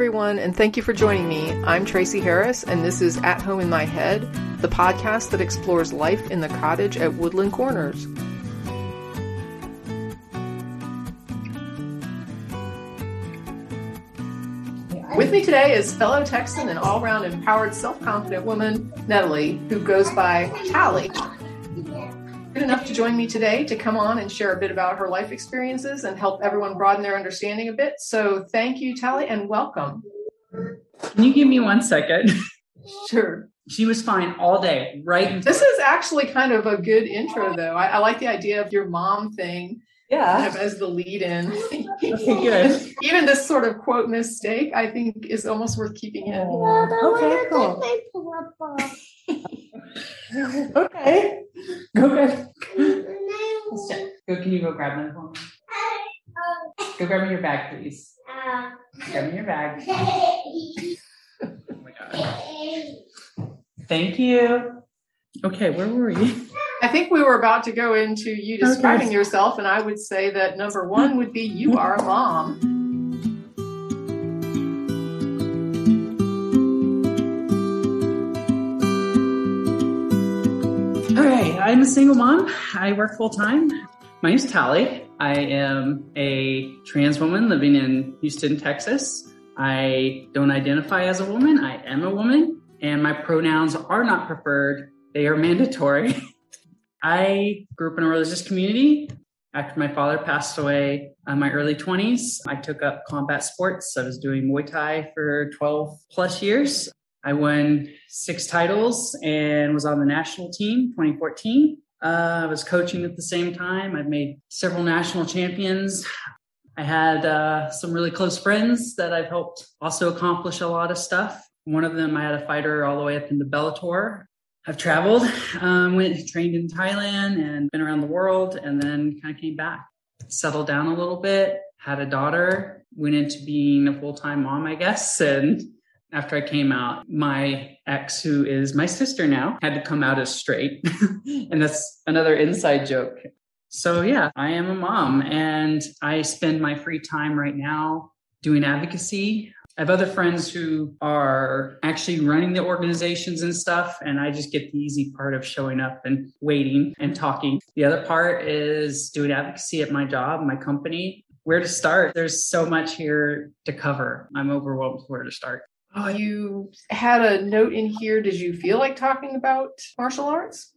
everyone, and thank you for joining me. I'm Tracie Harris, and this is At Home in My Head, the podcast that explores life in the cottage at Woodland Corners. With me today is fellow Texan and all round empowered, self confident woman, Natalie, who goes by Talie good enough to join me today to come on and share a bit about her life experiences and help everyone broaden their understanding a bit. So thank you, Talie, and welcome. Can you give me one second? Sure. She was fine all day, right? This is actually kind of a good intro, though. I, I like the idea of your mom thing. Yeah. Kind of as the lead in. good. Even this sort of quote mistake, I think, is almost worth keeping in. yeah, okay, cool. okay. Go good. Go, can you go grab my phone? Go grab me your bag, please. Grab me your bag. Oh my god. Thank you. Okay, where were we? I think we were about to go into you describing okay. yourself, and I would say that number one would be you are a mom. Okay, I'm a single mom. I work full time. My name's Talie. I am a trans woman living in Houston, Texas. I don't identify as a woman. I am a woman, and my pronouns are not preferred. They are mandatory. I grew up in a religious community. After my father passed away in my early 20s, I took up combat sports. I was doing Muay Thai for 12 plus years. I won six titles and was on the national team 2014. Uh, I was coaching at the same time. I've made several national champions. I had uh, some really close friends that I've helped also accomplish a lot of stuff. One of them, I had a fighter all the way up into Bellator. I've traveled, um, went trained in Thailand and been around the world, and then kind of came back, settled down a little bit, had a daughter, went into being a full time mom, I guess, and after I came out, my ex, who is my sister now, had to come out as straight. and that's another inside joke. So, yeah, I am a mom and I spend my free time right now doing advocacy. I have other friends who are actually running the organizations and stuff, and I just get the easy part of showing up and waiting and talking. The other part is doing advocacy at my job, my company. Where to start? There's so much here to cover. I'm overwhelmed where to start. Oh, you had a note in here. Did you feel like talking about martial arts?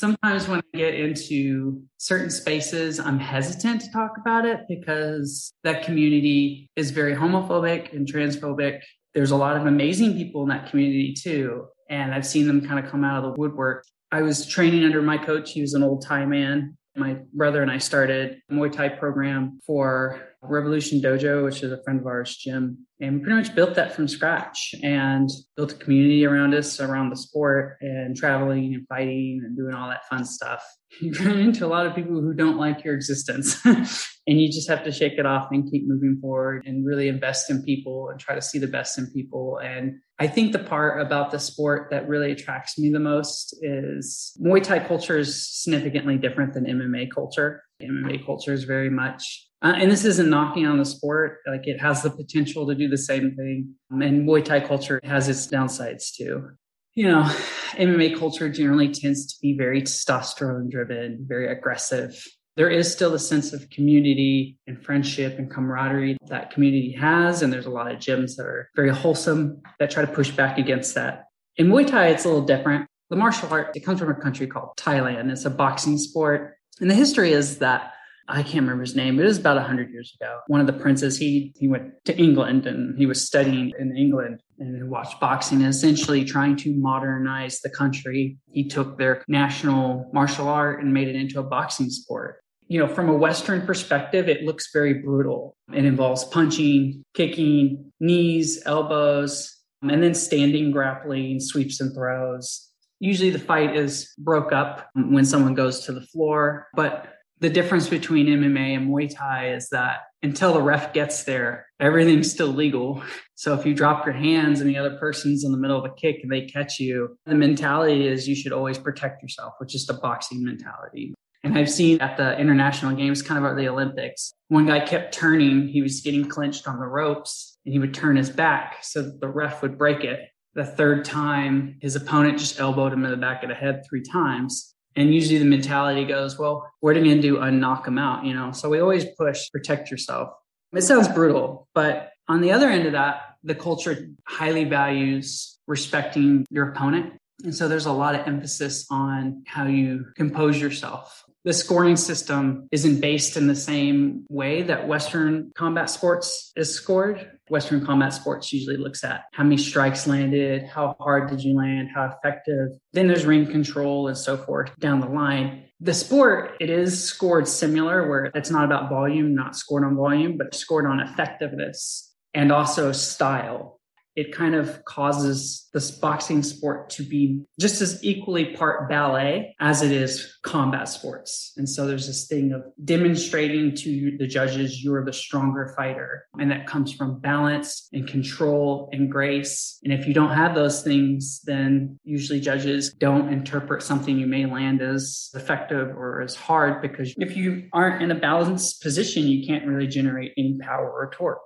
Sometimes when I get into certain spaces, I'm hesitant to talk about it because that community is very homophobic and transphobic. There's a lot of amazing people in that community too. And I've seen them kind of come out of the woodwork. I was training under my coach. He was an old Thai man. My brother and I started a Muay Thai program for Revolution Dojo, which is a friend of ours, Jim. And we pretty much built that from scratch and built a community around us, around the sport and traveling and fighting and doing all that fun stuff. You run into a lot of people who don't like your existence and you just have to shake it off and keep moving forward and really invest in people and try to see the best in people. And I think the part about the sport that really attracts me the most is Muay Thai culture is significantly different than MMA culture. MMA culture is very much uh, and this isn't knocking on the sport. Like it has the potential to do the same thing. Um, and Muay Thai culture has its downsides too. You know, MMA culture generally tends to be very testosterone driven, very aggressive. There is still a sense of community and friendship and camaraderie that community has. And there's a lot of gyms that are very wholesome that try to push back against that. In Muay Thai, it's a little different. The martial art, it comes from a country called Thailand. It's a boxing sport. And the history is that I can't remember his name. It was about 100 years ago. One of the princes, he, he went to England and he was studying in England and he watched boxing, essentially trying to modernize the country. He took their national martial art and made it into a boxing sport. You know, from a Western perspective, it looks very brutal. It involves punching, kicking, knees, elbows, and then standing grappling, sweeps and throws. Usually the fight is broke up when someone goes to the floor, but the difference between MMA and Muay Thai is that until the ref gets there, everything's still legal. So if you drop your hands and the other person's in the middle of a kick and they catch you, the mentality is you should always protect yourself, which is the boxing mentality. And I've seen at the international games, kind of at the Olympics, one guy kept turning. He was getting clinched on the ropes and he would turn his back so the ref would break it. The third time, his opponent just elbowed him in the back of the head three times. And usually the mentality goes, well, what are going to do? Unknock them out, you know? So we always push, protect yourself. It sounds brutal, but on the other end of that, the culture highly values respecting your opponent. And so there's a lot of emphasis on how you compose yourself the scoring system isn't based in the same way that Western combat sports is scored. Western combat sports usually looks at how many strikes landed, how hard did you land, how effective. Then there's ring control and so forth down the line. The sport, it is scored similar where it's not about volume, not scored on volume, but scored on effectiveness and also style it kind of causes this boxing sport to be just as equally part ballet as it is combat sports. And so there's this thing of demonstrating to the judges you're the stronger fighter. And that comes from balance and control and grace. And if you don't have those things, then usually judges don't interpret something you may land as effective or as hard because if you aren't in a balanced position, you can't really generate any power or torque.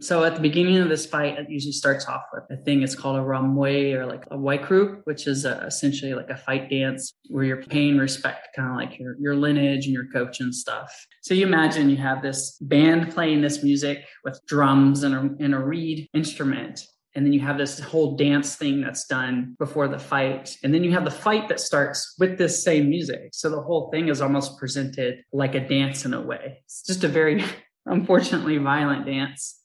So at the beginning of this fight, it usually starts off with a thing. It's called a ram muay or like a white waikru, which is a, essentially like a fight dance where you're paying respect, kind of like your, your lineage and your coach and stuff. So you imagine you have this band playing this music with drums and a, and a reed instrument. And then you have this whole dance thing that's done before the fight. And then you have the fight that starts with this same music. So the whole thing is almost presented like a dance in a way. It's just a very, unfortunately, violent dance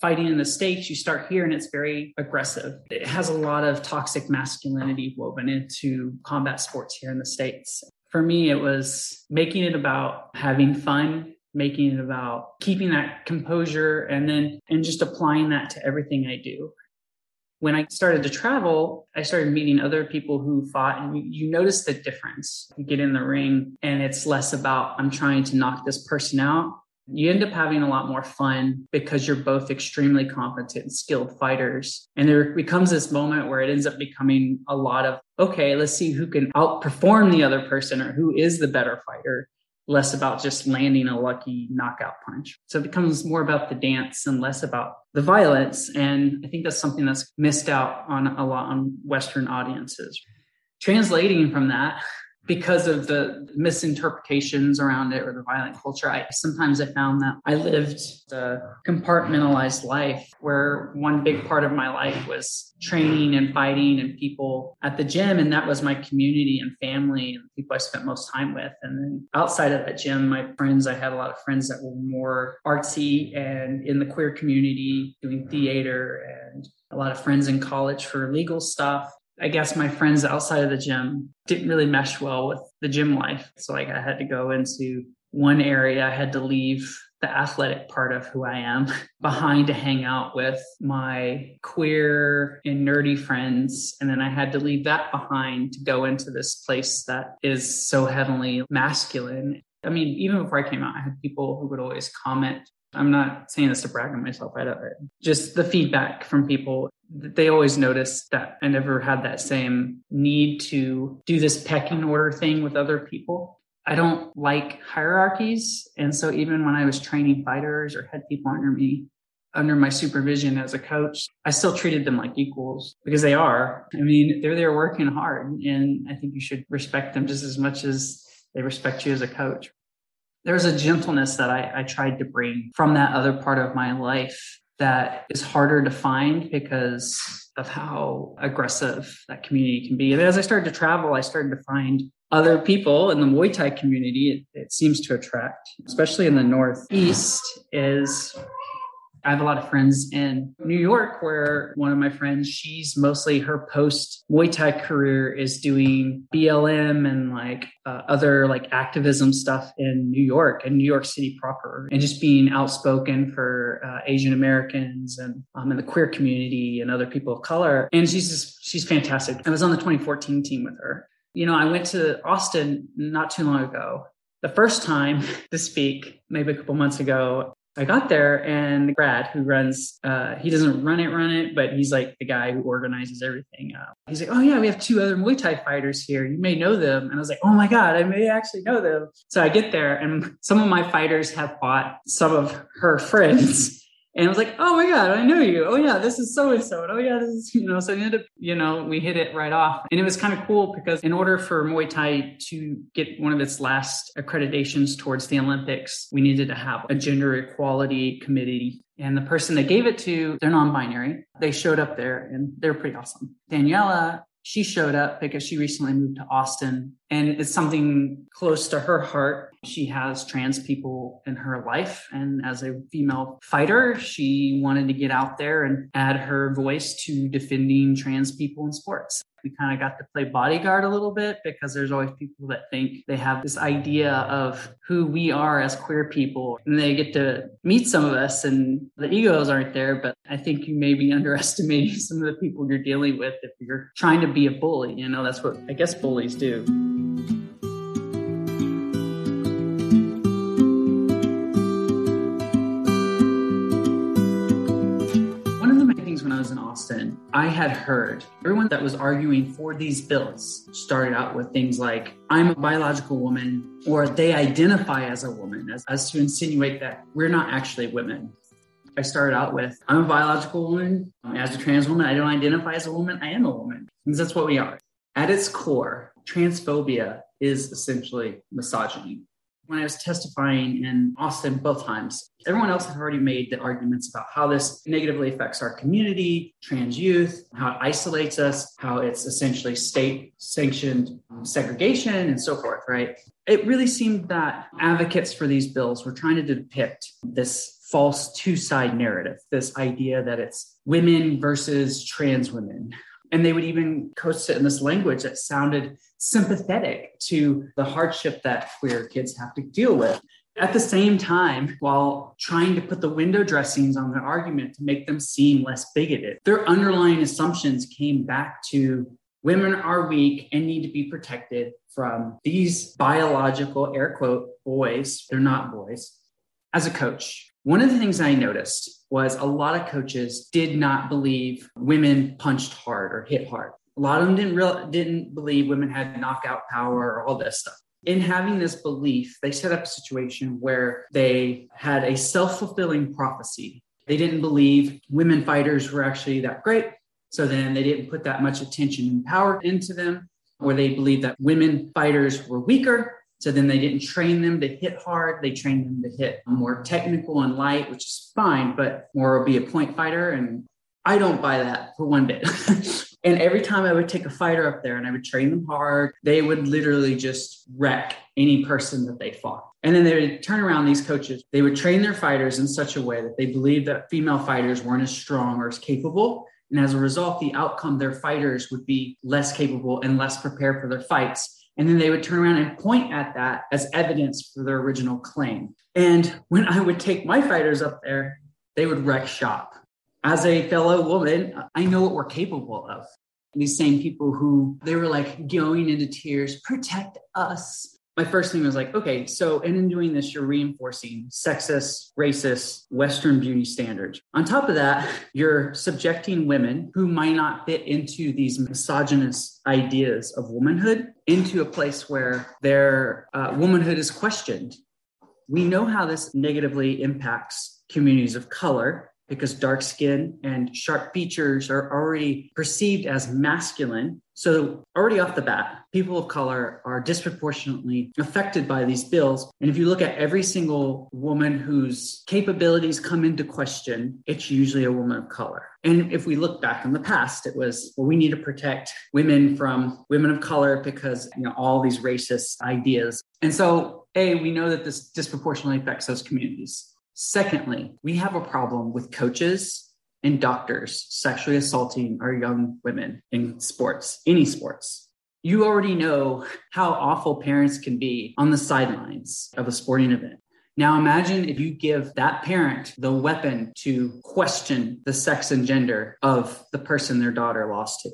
fighting in the States, you start here and it's very aggressive. It has a lot of toxic masculinity woven into combat sports here in the States. For me, it was making it about having fun, making it about keeping that composure and then and just applying that to everything I do. When I started to travel, I started meeting other people who fought, and you, notice the difference. You get in the ring, and it's less about, I'm trying to knock this person out you end up having a lot more fun because you're both extremely competent and skilled fighters. And there becomes this moment where it ends up becoming a lot of, okay, let's see who can outperform the other person or who is the better fighter, less about just landing a lucky knockout punch. So it becomes more about the dance and less about the violence. And I think that's something that's missed out on a lot on Western audiences. Translating from that, because of the misinterpretations around it or the violent culture, I sometimes I found that I lived a compartmentalized life where one big part of my life was training and fighting and people at the gym. And that was my community and family and people I spent most time with. And then outside of that gym, my friends, I had a lot of friends that were more artsy and in the queer community doing theater and a lot of friends in college for legal stuff I guess my friends outside of the gym didn't really mesh well with the gym life. So like I had to go into one area, I had to leave the athletic part of who I am behind to hang out with my queer and nerdy friends. And then I had to leave that behind to go into this place that is so heavily masculine. I mean, even before I came out, I had people who would always comment. I'm not saying this to brag on myself. I. Just the feedback from people they always noticed that I never had that same need to do this pecking order thing with other people. I don't like hierarchies. And so even when I was training fighters or had people under me, under my supervision as a coach, I still treated them like equals because they are. I mean, they're there working hard. And I think you should respect them just as much as they respect you as a coach. There's a gentleness that I, I tried to bring from that other part of my life that is harder to find because of how aggressive that community can be. And as I started to travel, I started to find other people in the Muay Thai community. It, it seems to attract, especially in the Northeast, is I have a lot of friends in New York where one of my friends, she's mostly her post Muay Thai career is doing BLM and like uh, other like activism stuff in New York and New York City proper and just being outspoken for uh, Asian Americans and um, in the queer community and other people of color. And she's just, she's fantastic. I was on the 2014 team with her. You know, I went to Austin not too long ago the first time to speak, maybe a couple months ago, I got there and Brad, who runs, uh, he doesn't run it, run it, but he's like the guy who organizes everything. Uh, he's like, oh yeah, we have two other Muay Thai fighters here. You may know them. And I was like, oh my God, I may actually know them. So I get there and some of my fighters have fought some of her friends. And I was like, oh my God, I know you. Oh yeah, this is so and so. Oh yeah, this is, you know, so we ended up, you know, we hit it right off. And it was kind of cool because in order for Muay Thai to get one of its last accreditations towards the Olympics, we needed to have a gender equality committee. And the person they gave it to, they're non binary. They showed up there and they're pretty awesome. Daniela she showed up because she recently moved to Austin and it's something close to her heart. She has trans people in her life. And as a female fighter, she wanted to get out there and add her voice to defending trans people in sports. We kind of got to play bodyguard a little bit because there's always people that think they have this idea of who we are as queer people. And they get to meet some of us and the egos aren't there. But I think you may be underestimating some of the people you're dealing with if you're trying to be a bully. You know, that's what I guess bullies do. I had heard everyone that was arguing for these bills started out with things like, I'm a biological woman, or they identify as a woman, as, as to insinuate that we're not actually women. I started out with, I'm a biological woman. As a trans woman, I don't identify as a woman. I am a woman. Because that's what we are. At its core, transphobia is essentially misogyny when I was testifying in Austin both times, everyone else had already made the arguments about how this negatively affects our community, trans youth, how it isolates us, how it's essentially state sanctioned um, segregation and so forth, right? It really seemed that advocates for these bills were trying to depict this false two side narrative, this idea that it's women versus trans women, and they would even coach it in this language that sounded sympathetic to the hardship that queer kids have to deal with. At the same time, while trying to put the window dressings on their argument to make them seem less bigoted, their underlying assumptions came back to women are weak and need to be protected from these biological, air quote, boys. They're not boys. As a coach, one of the things I noticed was a lot of coaches did not believe women punched hard or hit hard. A lot of them didn't real, didn't believe women had knockout power or all this stuff. In having this belief, they set up a situation where they had a self-fulfilling prophecy. They didn't believe women fighters were actually that great. So then they didn't put that much attention and power into them, or they believed that women fighters were weaker. So then they didn't train them to hit hard. They trained them to hit more technical and light, which is fine, but more will be a point fighter. And I don't buy that for one bit. and every time I would take a fighter up there and I would train them hard, they would literally just wreck any person that they fought. And then they would turn around these coaches, they would train their fighters in such a way that they believed that female fighters weren't as strong or as capable. And as a result, the outcome, their fighters would be less capable and less prepared for their fights and then they would turn around and point at that as evidence for their original claim. And when I would take my fighters up there, they would wreck shop. As a fellow woman, I know what we're capable of. These same people who they were like going into tears, protect us my first thing was like, okay, so and in doing this, you're reinforcing sexist, racist, Western beauty standards. On top of that, you're subjecting women who might not fit into these misogynist ideas of womanhood into a place where their uh, womanhood is questioned. We know how this negatively impacts communities of color because dark skin and sharp features are already perceived as masculine. So, already off the bat, people of color are disproportionately affected by these bills. And if you look at every single woman whose capabilities come into question, it's usually a woman of color. And if we look back in the past, it was, well, we need to protect women from women of color because, you know, all these racist ideas. And so, A, we know that this disproportionately affects those communities. Secondly, we have a problem with coaches and doctors sexually assaulting our young women in sports, any sports. You already know how awful parents can be on the sidelines of a sporting event. Now imagine if you give that parent the weapon to question the sex and gender of the person their daughter lost to.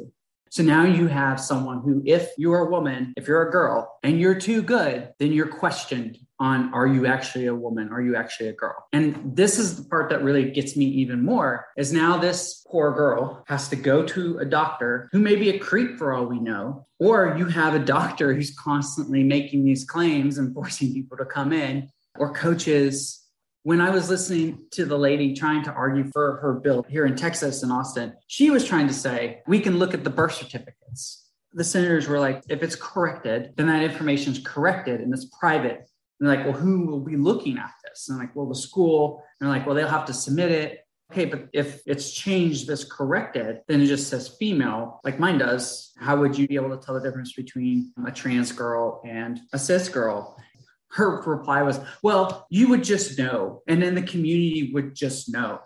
So now you have someone who, if you're a woman, if you're a girl and you're too good, then you're questioned on are you actually a woman? Are you actually a girl? And this is the part that really gets me even more is now this poor girl has to go to a doctor who may be a creep for all we know, or you have a doctor who's constantly making these claims and forcing people to come in, or coaches when I was listening to the lady trying to argue for her bill here in Texas and Austin, she was trying to say we can look at the birth certificates. The senators were like, if it's corrected, then that information is corrected and it's private. And they're like, well, who will be looking at this? And I'm like, well, the school. And they're like, well, they'll have to submit it. Okay, but if it's changed this corrected, then it just says female, like mine does. How would you be able to tell the difference between a trans girl and a cis girl? her reply was, Well, you would just know. And then the community would just know.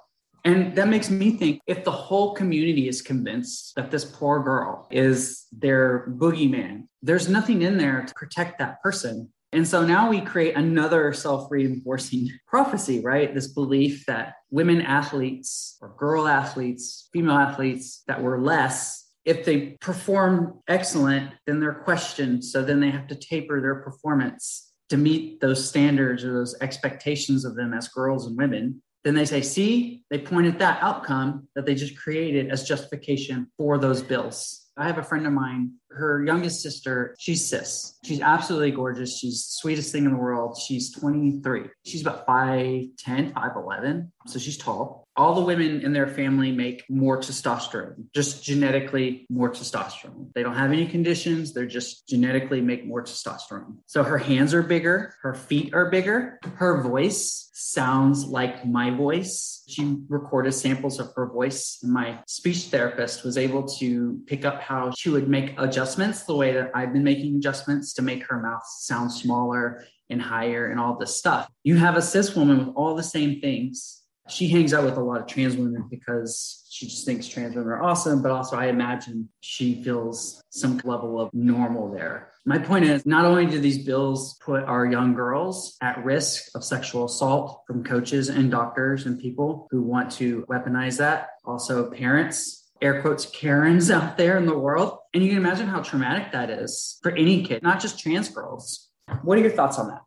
And that makes me think if the whole community is convinced that this poor girl is their boogeyman, there's nothing in there to protect that person. And so now we create another self reinforcing prophecy, right? This belief that women athletes or girl athletes, female athletes that were less if they perform excellent, then they're questioned. So then they have to taper their performance to meet those standards or those expectations of them as girls and women, then they say, see, they point at that outcome that they just created as justification for those bills. I have a friend of mine, her youngest sister, she's cis. She's absolutely gorgeous. She's the sweetest thing in the world. She's 23. She's about 5'10, 5'11. So she's tall all the women in their family make more testosterone, just genetically more testosterone. They don't have any conditions, they're just genetically make more testosterone. So her hands are bigger, her feet are bigger, her voice sounds like my voice. She recorded samples of her voice, and my speech therapist was able to pick up how she would make adjustments the way that I've been making adjustments to make her mouth sound smaller and higher and all this stuff. You have a cis woman with all the same things she hangs out with a lot of trans women because she just thinks trans women are awesome, but also I imagine she feels some level of normal there. My point is, not only do these bills put our young girls at risk of sexual assault from coaches and doctors and people who want to weaponize that, also parents, air quotes, Karens out there in the world. And you can imagine how traumatic that is for any kid, not just trans girls. What are your thoughts on that?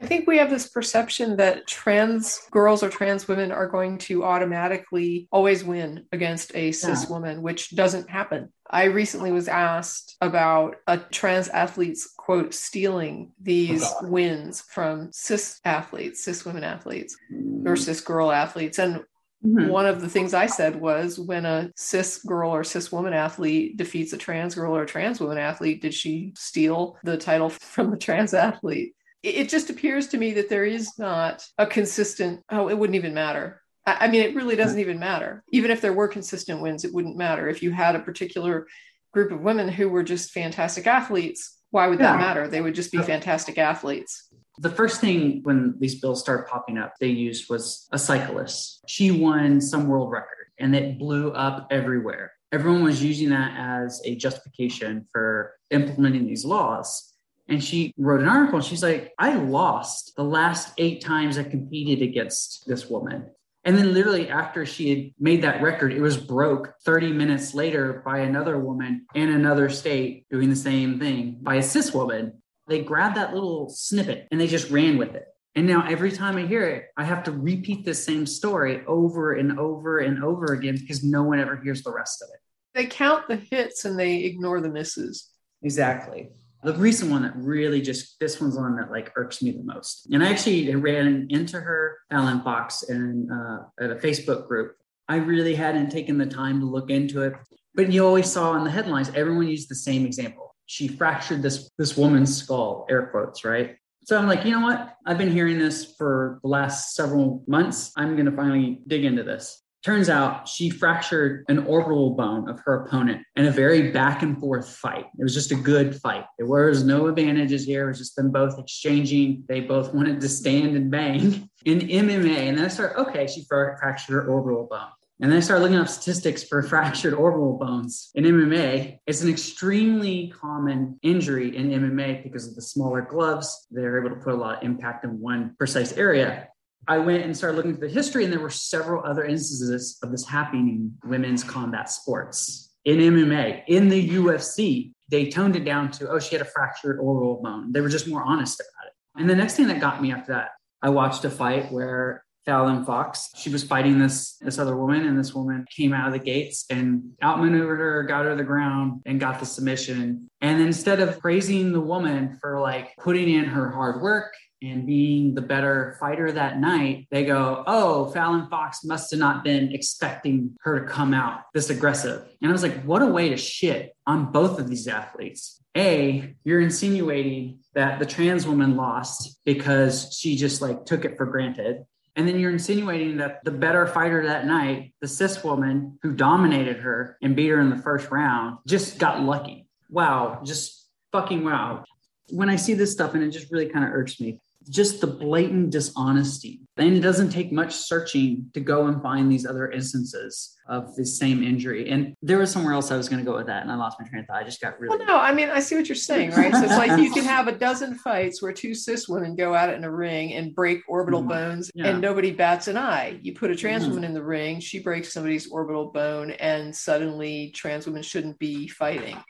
I think we have this perception that trans girls or trans women are going to automatically always win against a cis yeah. woman, which doesn't happen. I recently was asked about a trans athlete's quote stealing these oh wins from cis athletes, cis women athletes, mm. or cis girl athletes. And Mm-hmm. One of the things I said was when a cis girl or cis woman athlete defeats a trans girl or a trans woman athlete, did she steal the title from the trans athlete? it just appears to me that there is not a consistent oh it wouldn't even matter. I, mean it really doesn't even matter. Even if there were consistent wins it wouldn't matter. If you had a particular group of women who were just fantastic athletes why would that matter? They would just be fantastic athletes the first thing when these bills started popping up they used was a cyclist she won some world record and it blew up everywhere everyone was using that as a justification for implementing these laws and she wrote an article. and She's like, I lost the last eight times I competed against this woman. And then, literally, after she had made that record, it was broke 30 minutes later by another woman in another state doing the same thing by a cis woman. They grabbed that little snippet and they just ran with it. And now, every time I hear it, I have to repeat the same story over and over and over again because no one ever hears the rest of it. They count the hits and they ignore the misses. Exactly. The recent one that really just this one's one that like irks me the most. And I actually ran into her Fallon Fox and uh, at a Facebook group. I really hadn't taken the time to look into it, but you always saw in the headlines everyone used the same example. She fractured this this woman's skull, air quotes, right? So I'm like, you know what? I've been hearing this for the last several months. I'm going to finally dig into this. Turns out she fractured an orbital bone of her opponent in a very back and forth fight. It was just a good fight. There was no advantages here. It was just them both exchanging. They both wanted to stand and bang in MMA. And then I started, okay, she fractured her orbital bone. And then I started looking up statistics for fractured orbital bones in MMA. It's an extremely common injury in MMA because of the smaller gloves. They're able to put a lot of impact in one precise area. I went and started looking at the history, and there were several other instances of this happening in women's combat sports. In MMA, in the UFC, they toned it down to, oh, she had a fractured orbital bone. They were just more honest about it. And the next thing that got me after that, I watched a fight where Fallon Fox. She was fighting this this other woman, and this woman came out of the gates and outmaneuvered her, got her to the ground, and got the submission. And instead of praising the woman for like putting in her hard work and being the better fighter that night, they go, Oh, Fallon Fox must have not been expecting her to come out this aggressive. And I was like, What a way to shit on both of these athletes. A, you're insinuating that the trans woman lost because she just like took it for granted. And then you're insinuating that the better fighter that night, the cis woman who dominated her and beat her in the first round, just got lucky. Wow, just fucking wow. When I see this stuff, and it just really kind of irks me, just the blatant dishonesty. And it doesn't take much searching to go and find these other instances of the same injury. And there was somewhere else I was going to go with that, and I lost my train of thought. I just got really. Well, no, I mean, I see what you're saying, right? So it's like you can have a dozen fights where two cis women go at it in a ring and break orbital mm-hmm. bones, yeah. and nobody bats an eye. You put a trans mm-hmm. woman in the ring, she breaks somebody's orbital bone, and suddenly trans women shouldn't be fighting.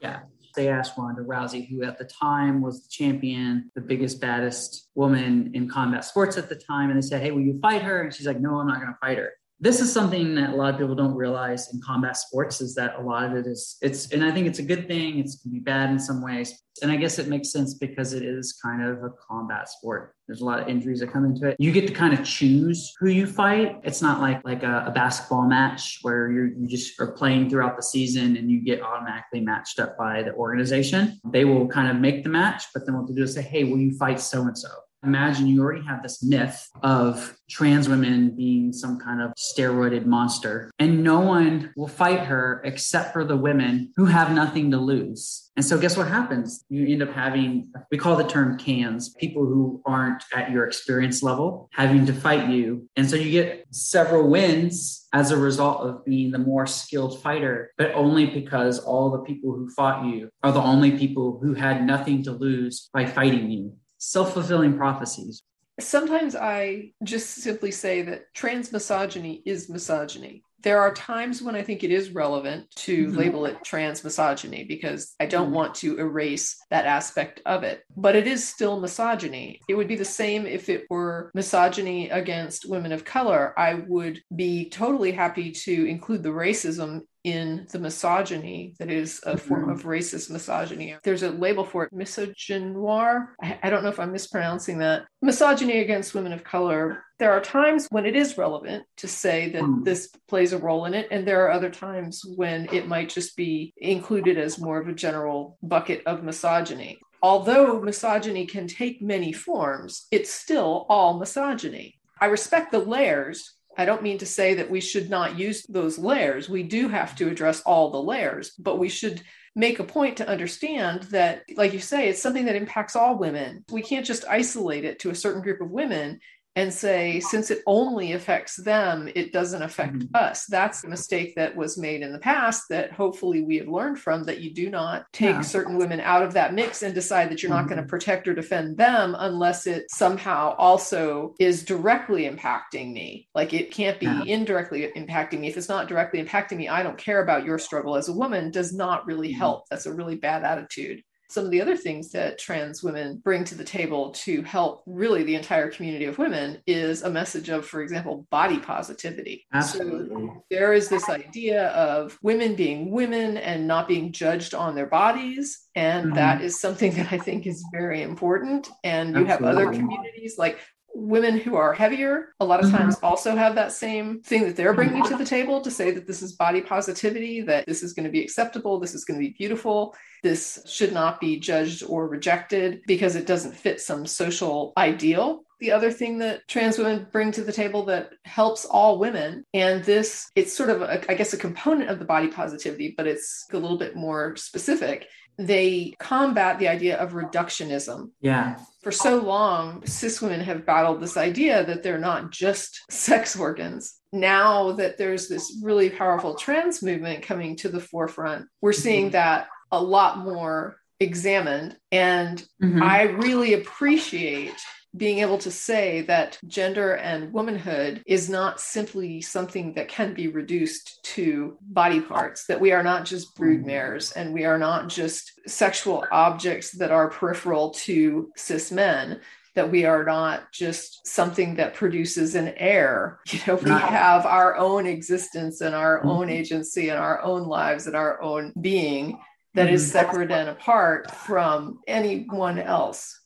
Yeah they asked Ronda Rousey, who at the time was the champion, the biggest, baddest woman in combat sports at the time, and they said, Hey, will you fight her? And she's like, No, I'm not going to fight her this is something that a lot of people don't realize in combat sports is that a lot of it is it's and i think it's a good thing it's can be bad in some ways and i guess it makes sense because it is kind of a combat sport. There's a lot of injuries that come into it. You get to kind of choose who you fight. It's not like like a, a basketball match where you're you just are playing throughout the season and you get automatically matched up by the organization. They will kind of make the match but then what they do is say hey will you fight so and so imagine you already have this myth of trans women being some kind of steroided monster, and no one will fight her except for the women who have nothing to lose. And so, guess what happens? You end up having, we call the term cans, people who aren't at your experience level having to fight you. And so, you get several wins as a result of being the more skilled fighter, but only because all the people who fought you are the only people who had nothing to lose by fighting you self fulfilling prophecies. Sometimes I just simply say that trans misogyny is misogyny. There are times when I think it is relevant to mm-hmm. label it trans misogyny because I don't mm-hmm. want to erase that aspect of it. But it is still misogyny. It would be the same if it were misogyny against women of color. I would be totally happy to include the racism in the misogyny that is a form mm-hmm. of racist misogyny. There's a label for it, misogynoir. I, don't know if I'm mispronouncing that. Misogyny against women of color. There are times when it is relevant to say that mm. this plays a role in it, and there are other times when it might just be included as more of a general bucket of misogyny although misogyny can take many forms, it's still all misogyny. I respect the layers I don't mean to say that we should not use those layers. We do have to address all the layers, but we should make a point to understand that, like you say, it's something that impacts all women. We can't just isolate it to a certain group of women and say since it only affects them it doesn't affect mm-hmm. us that's a mistake that was made in the past that hopefully we have learned from that you do not take yeah. certain women out of that mix and decide that you're mm-hmm. not going to protect or defend them unless it somehow also is directly impacting me like it can't be yeah. indirectly impacting me if it's not directly impacting me i don't care about your struggle as a woman does not really mm-hmm. help that's a really bad attitude some of the other things that trans women bring to the table to help really the entire community of women is a message of, for example, body positivity. Absolutely. So there is this idea of women being women and not being judged on their bodies. And mm-hmm. that is something that I think is very important. And you Absolutely. have other communities like women who are heavier a lot of mm-hmm. times also have that same thing that they're bringing to the table to say that this is body positivity that this is going to be acceptable this is going to be beautiful this should not be judged or rejected because it doesn't fit some social ideal the other thing that trans women bring to the table that helps all women and this it's sort of a, I guess a component of the body positivity but it's a little bit more specific they combat the idea of reductionism. Yeah. For so long, cis women have battled this idea that they're not just sex organs. Now that there's this really powerful trans movement coming to the forefront, we're seeing mm-hmm. that a lot more examined. And mm-hmm. I really appreciate being able to say that gender and womanhood is not simply something that can be reduced to body parts, that we are not just broodmares and we are not just sexual objects that are peripheral to cis men. that we are not just something that produces an air. You know, we have our own existence and our mm-hmm. own agency and our own lives and our own being that mm-hmm. is separate and apart from anyone else.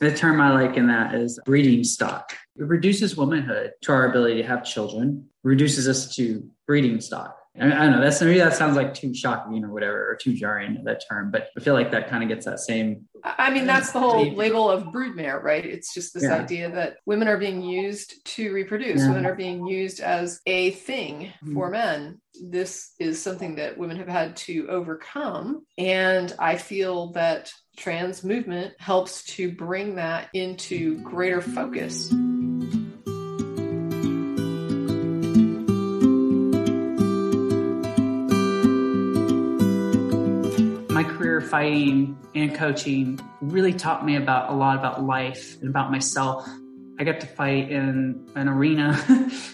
The term I like in that is breeding stock. It reduces womanhood to our ability to have children, reduces us to breeding stock. I, I don't know. That's maybe that sounds like too shocking or whatever, or too jarring that term. But I feel like that kind of gets that same. I mean, that's the whole label of broodmare, right? It's just this yeah. idea that women are being used to reproduce. Yeah. Women are being used as a thing mm-hmm. for men. This is something that women have had to overcome, and I feel that trans movement helps to bring that into greater focus. my career fighting and coaching really taught me about a lot about life and about myself. I got to fight in an arena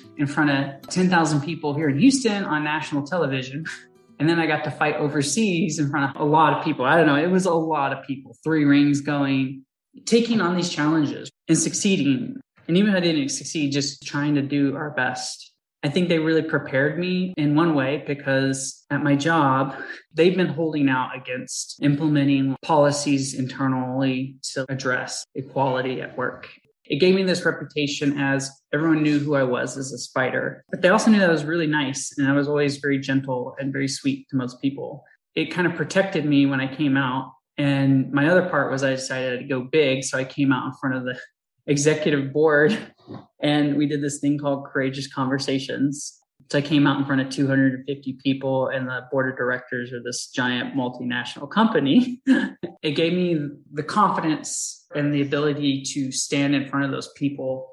in front of 10,000 people here in Houston on national television. And then I got to fight overseas in front of a lot of people. I don't know, it was a lot of people, three rings going, taking on these challenges and succeeding. And even if I didn't succeed, just trying to do our best I think they really prepared me in one way because at my job, they've been holding out against implementing policies internally to address equality at work. It gave me this reputation as everyone knew who I was as a spider, but they also knew that I was really nice and I was always very gentle and very sweet to most people. It kind of protected me when I came out. And my other part was I decided to go big. So I came out in front of the executive board and we did this thing called courageous conversations so i came out in front of 250 people and the board of directors of this giant multinational company it gave me the confidence and the ability to stand in front of those people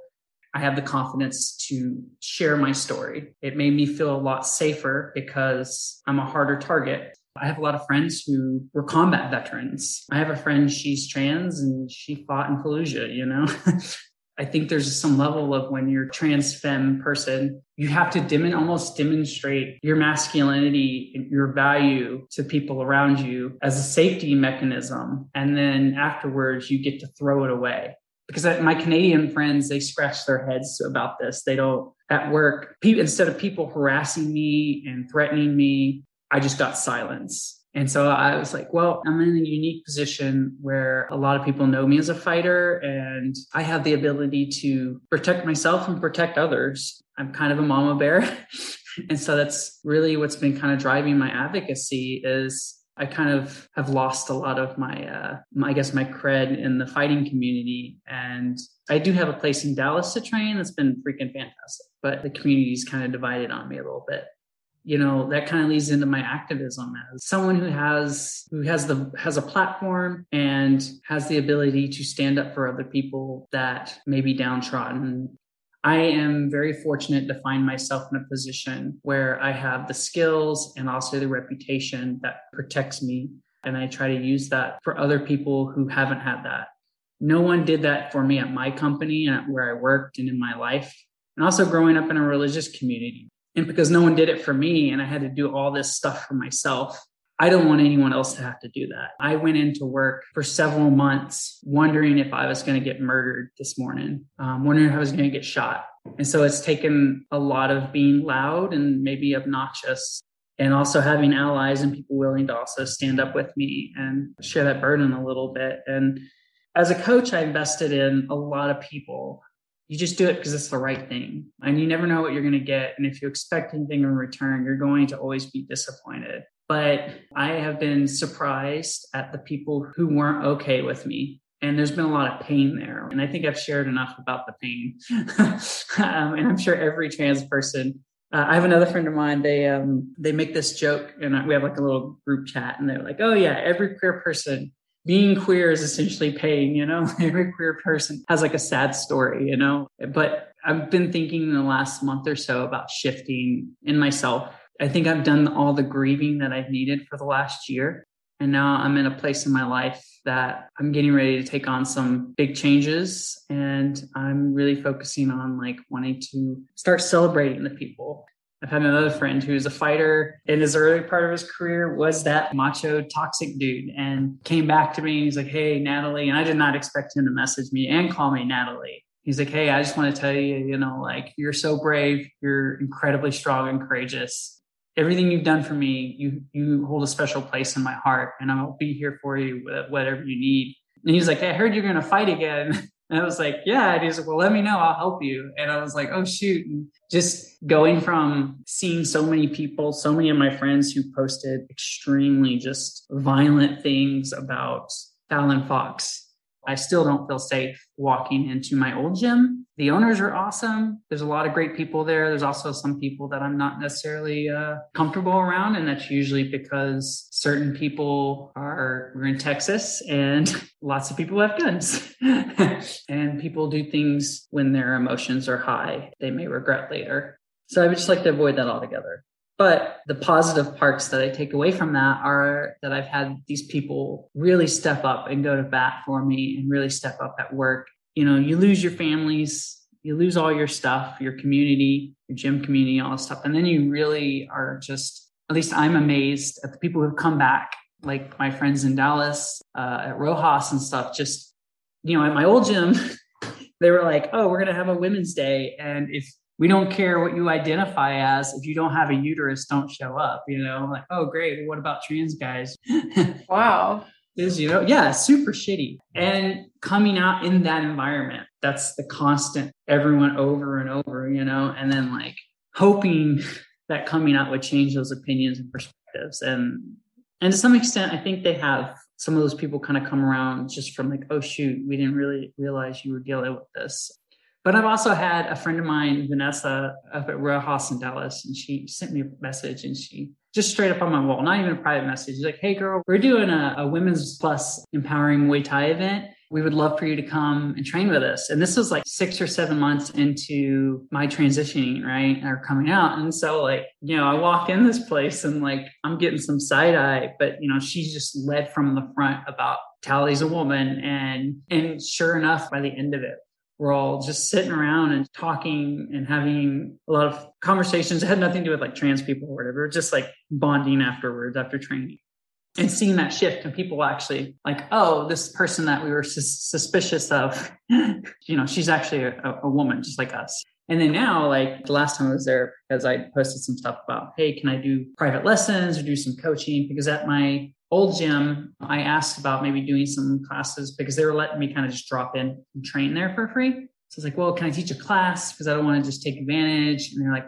i have the confidence to share my story it made me feel a lot safer because i'm a harder target I have a lot of friends who were combat veterans. I have a friend, she's trans and she fought in Fallujah, you know? I think there's some level of when you're trans femme person, you have to dim- almost demonstrate your masculinity and your value to people around you as a safety mechanism. And then afterwards, you get to throw it away. Because my Canadian friends, they scratch their heads about this. They don't, at work, instead of people harassing me and threatening me, I just got silence. And so I was like, well, I'm in a unique position where a lot of people know me as a fighter and I have the ability to protect myself and protect others. I'm kind of a mama bear. and so that's really what's been kind of driving my advocacy is I kind of have lost a lot of my, uh, my, I guess, my cred in the fighting community. And I do have a place in Dallas to train. That's been freaking fantastic, but the community's kind of divided on me a little bit you know that kind of leads into my activism as someone who has who has the has a platform and has the ability to stand up for other people that may be downtrodden I am very fortunate to find myself in a position where I have the skills and also the reputation that protects me. And I try to use that for other people who haven't had that. No one did that for me at my company and where I worked and in my life. And also growing up in a religious community and because no one did it for me and I had to do all this stuff for myself, I don't want anyone else to have to do that. I went into work for several months wondering if I was going to get murdered this morning, um, wondering if I was going to get shot. And so it's taken a lot of being loud and maybe obnoxious and also having allies and people willing to also stand up with me and share that burden a little bit. And as a coach, I invested in a lot of people you just do it because it's the right thing and you never know what you're going to get and if you expect anything in return you're going to always be disappointed but i have been surprised at the people who weren't okay with me and there's been a lot of pain there and i think i've shared enough about the pain um, and i'm sure every trans person uh, I have another friend of mine. They um they make this joke, and we have like a little group chat, and they're like, "Oh yeah, every queer person being queer is essentially pain, you know? Every queer person has like a sad story, you know? But I've been thinking in the last month or so about shifting in myself. I think I've done all the grieving that I've needed for the last year. And now I'm in a place in my life that I'm getting ready to take on some big changes. And I'm really focusing on like wanting to start celebrating the people I've had another friend who's a fighter in his early part of his career was that macho toxic dude and came back to me and he's like, Hey, Natalie. And I did not expect him to message me and call me Natalie. He's like, Hey, I just want to tell you, you know, like you're so brave. You're incredibly strong and courageous. Everything you've done for me, you, you hold a special place in my heart and I'll be here for you with whatever you need. And he's like, I heard you're going to fight again. And I was like, yeah. And he's like, well, let me know. I'll help you. And I was like, oh, shoot. And just going from seeing so many people, so many of my friends who posted extremely just violent things about Fallon Fox I still don't feel safe walking into my old gym. The owners are awesome. There's a lot of great people there. There's also some people that I'm not necessarily uh, comfortable around. And that's usually because certain people are, we're in Texas and lots of people have guns. and people do things when their emotions are high, they may regret later. So I would just like to avoid that altogether. But the positive parts that I take away from that are that I've had these people really step up and go to bat for me and really step up at work. You know, you lose your families, you lose all your stuff, your community, your gym community, all this stuff. And then you really are just, at least I'm amazed at the people who've come back, like my friends in Dallas, uh, at Rojas and stuff. Just, you know, at my old gym, they were like, oh, we're going to have a women's day. And if we don't care what you identify as. If you don't have a uterus, don't show up. You know, like, oh, great. Well, what about trans guys? wow. Is, you know, yeah, super shitty. And coming out in that environment, that's the constant, everyone over and over, you know, and then like hoping that coming out would change those opinions and perspectives. And, and to some extent, I think they have some of those people kind of come around just from like, oh, shoot, we didn't really realize you were dealing with this. But I've also had a friend of mine, Vanessa, up at Rojas in Dallas, and she sent me a message and she just straight up on my wall, not even a private message. She's like, hey, girl, we're doing a, a women's plus empowering Muay Thai event. We would love for you to come and train with us. And this was like six or seven months into my transitioning, right? Or coming out. And so, like, you know, I walk in this place and like I'm getting some side eye, but, you know, she's just led from the front about Talie's a woman. And, and sure enough, by the end of it, we're all just sitting around and talking and having a lot of conversations. It had nothing to do with like trans people or whatever, just like bonding afterwards after training and seeing that shift and people actually like, oh, this person that we were suspicious of, you know, she's actually a, a woman just like us. And then now, like the last time I was there, because I posted some stuff about, hey, can I do private lessons or do some coaching? Because at my old gym, I asked about maybe doing some classes because they were letting me kind of just drop in and train there for free. So I was like, well, can I teach a class? Because I don't want to just take advantage. And they're like,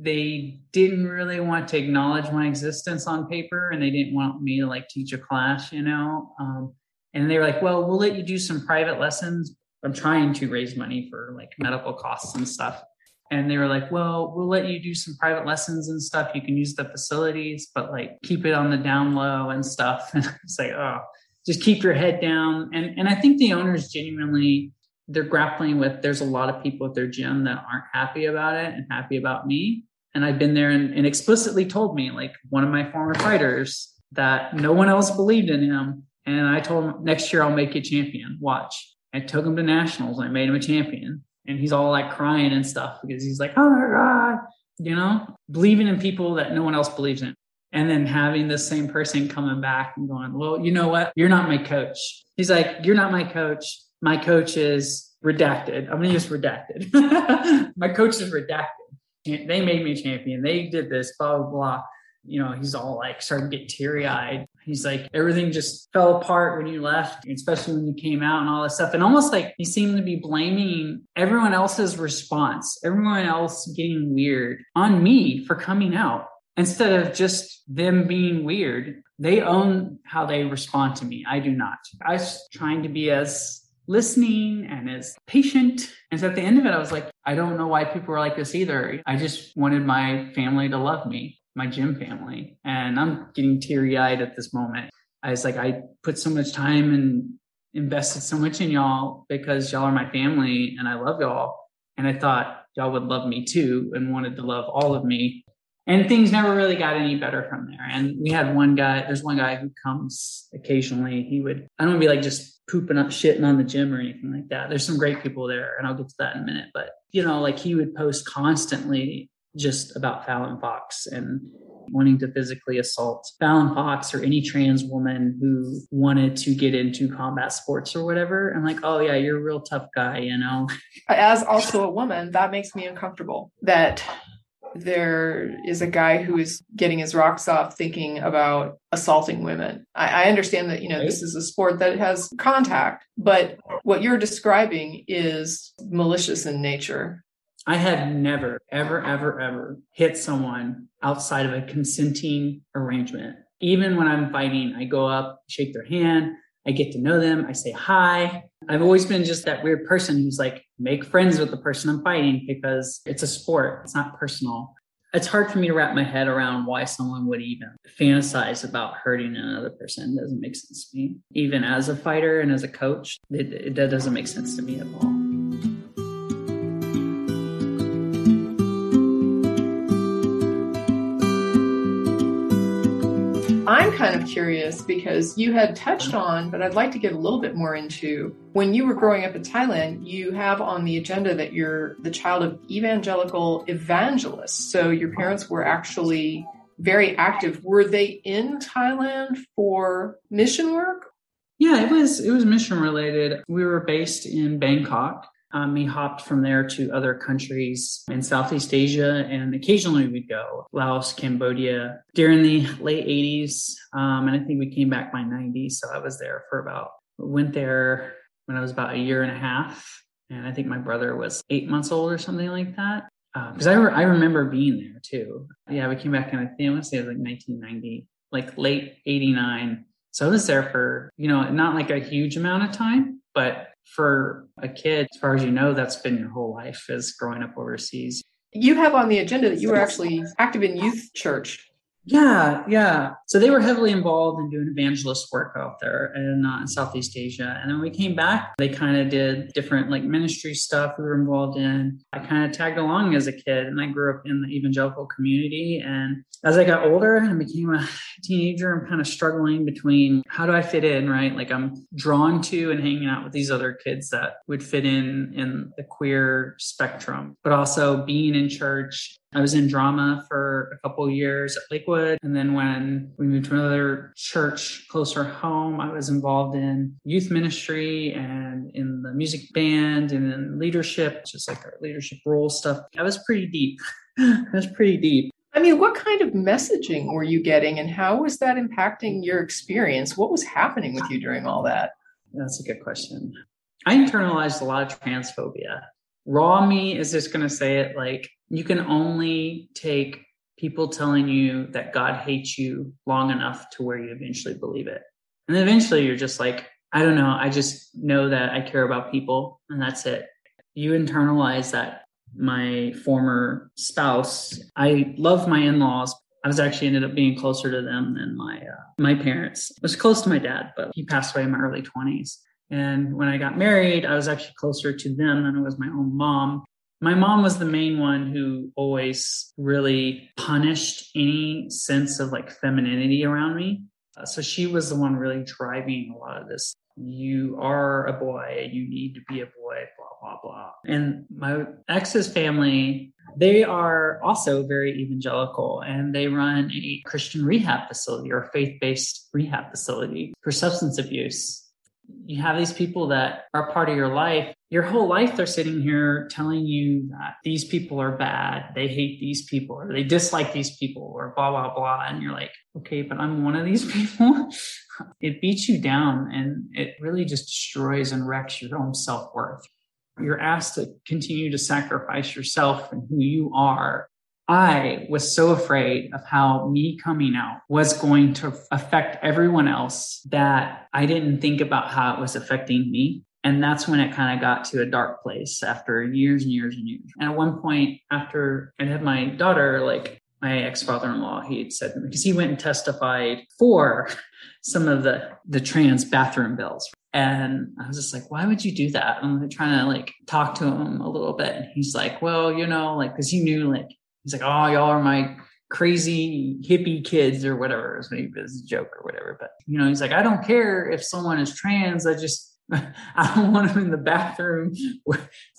they didn't really want to acknowledge my existence on paper and they didn't want me to like teach a class, you know? Um, and they were like, well, we'll let you do some private lessons. I'm trying to raise money for like medical costs and stuff and they were like, well, we'll let you do some private lessons and stuff. You can use the facilities, but like keep it on the down low and stuff. And it's like, oh, just keep your head down. And and I think the owners genuinely they're grappling with there's a lot of people at their gym that aren't happy about it and happy about me. And I've been there and, and explicitly told me, like one of my former fighters, that no one else believed in him. And I told him next year I'll make you champion. Watch. I took him to nationals I made him a champion and he's all like crying and stuff because he's like, oh my God, you know, believing in people that no one else believes in. And then having the same person coming back and going, well, you know what? You're not my coach. He's like, you're not my coach. My coach is redacted. I'm going to use redacted. my coach is redacted. They made me a champion. They did this, blah, blah, blah. You know, he's all like starting to get teary eyed. He's like, everything just fell apart when you left, especially when you came out and all this stuff. And almost like he seemed to be blaming everyone else's response, everyone else getting weird on me for coming out instead of just them being weird. They own how they respond to me. I do not. I was trying to be as listening and as patient. And so at the end of it, I was like, I don't know why people are like this either. I just wanted my family to love me my gym family. And I'm getting teary eyed at this moment. I was like, I put so much time and invested so much in y'all because y'all are my family and I love y'all. And I thought y'all would love me too and wanted to love all of me. And things never really got any better from there. And we had one guy, there's one guy who comes occasionally. He would, I don't want to be like just pooping up, shitting on the gym or anything like that. There's some great people there, and I'll get to that in a minute. But, you know, like he would post constantly just about Fallon Fox and wanting to physically assault Fallon Fox or any trans woman who wanted to get into combat sports or whatever. I'm like, oh yeah, you're a real tough guy, you know. As also a woman, that makes me uncomfortable. That there is a guy who is getting his rocks off thinking about assaulting women. I, I understand that, you know, this is a sport that has contact, but what you're describing is malicious in nature. I had never, ever, ever, ever hit someone outside of a consenting arrangement. Even when I'm fighting, I go up, shake their hand, I get to know them, I say hi. I've always been just that weird person who's like, make friends with the person I'm fighting because it's a sport, it's not personal. It's hard for me to wrap my head around why someone would even fantasize about hurting another person. It doesn't make sense to me. Even as a fighter and as a coach, it, it, that doesn't make sense to me at all. Kind of curious because you had touched on, but I'd like to get a little bit more into when you were growing up in Thailand, you have on the agenda that you're the child of evangelical evangelists. So your parents were actually very active. Were they in Thailand for mission work? Yeah, it was it was mission related. We were based in Bangkok um, we hopped from there to other countries in Southeast Asia, and occasionally we'd go Laos, Cambodia during the late 80s. Um, and I think we came back by 90. So I was there for about, went there when I was about a year and a half. And I think my brother was eight months old or something like that. Because uh, I, re- I remember being there too. Yeah, we came back in, I think I want to say it was like 1990, like late 89. So I was there for, you know, not like a huge amount of time, but for a kid, as far as you know, that's been your whole life is growing up overseas. You have on the agenda that you were actually active in youth church yeah, yeah. So they were heavily involved in doing evangelist work out there in, uh, in Southeast Asia. And then we came back, they kind of did different like ministry stuff we were involved in. I kind of tagged along as a kid and I grew up in the evangelical community. And as I got older and became a teenager, I'm kind of struggling between how do I fit in, right? Like I'm drawn to and hanging out with these other kids that would fit in in the queer spectrum, but also being in church I was in drama for a couple years at Lakewood. And then when we moved to another church closer home, I was involved in youth ministry and in the music band and in leadership, just like our leadership role stuff. I was pretty deep. I was pretty deep. I mean, what kind of messaging were you getting and how was that impacting your experience? What was happening with you during all that? That's a good question. I internalized a lot of transphobia. Raw me is just going to say it like you can only take people telling you that God hates you long enough to where you eventually believe it. And then eventually you're just like, I don't know. I just know that I care about people and that's it. You internalize that my former spouse, I love my in-laws. I was actually ended up being closer to them than my uh, my parents. I was close to my dad, but he passed away in my early 20s. And when I got married, I was actually closer to them than I was my own mom my mom was the main one who always really punished any sense of like femininity around me. Uh, so she was the one really driving a lot of this. You are a boy, you need to be a boy, blah, blah, blah. And my ex's family, they are also very evangelical and they run a Christian rehab facility or faith based rehab facility for substance abuse you have these people that are part of your life. Your whole life, they're sitting here telling you that these people are bad, they hate these people, or they dislike these people, or blah, blah, blah. And you're like, okay, but I'm one of these people. it beats you down and it really just destroys and wrecks your own self worth. You're asked to continue to sacrifice yourself and who you are I was so afraid of how me coming out was going to affect everyone else that I didn't think about how it was affecting me. And that's when it kind of got to a dark place after years and years and years. And at one point, after I had my daughter, like my ex father in law, he had said, because he went and testified for some of the, the trans bathroom bills. And I was just like, why would you do that? I'm trying to like talk to him a little bit. And he's like, well, you know, like, cause he knew like he's like, oh, y'all are my crazy hippie kids or whatever. It was maybe a joke or whatever. But you know, he's like, I don't care if someone is trans. I just I don't want him in the bathroom.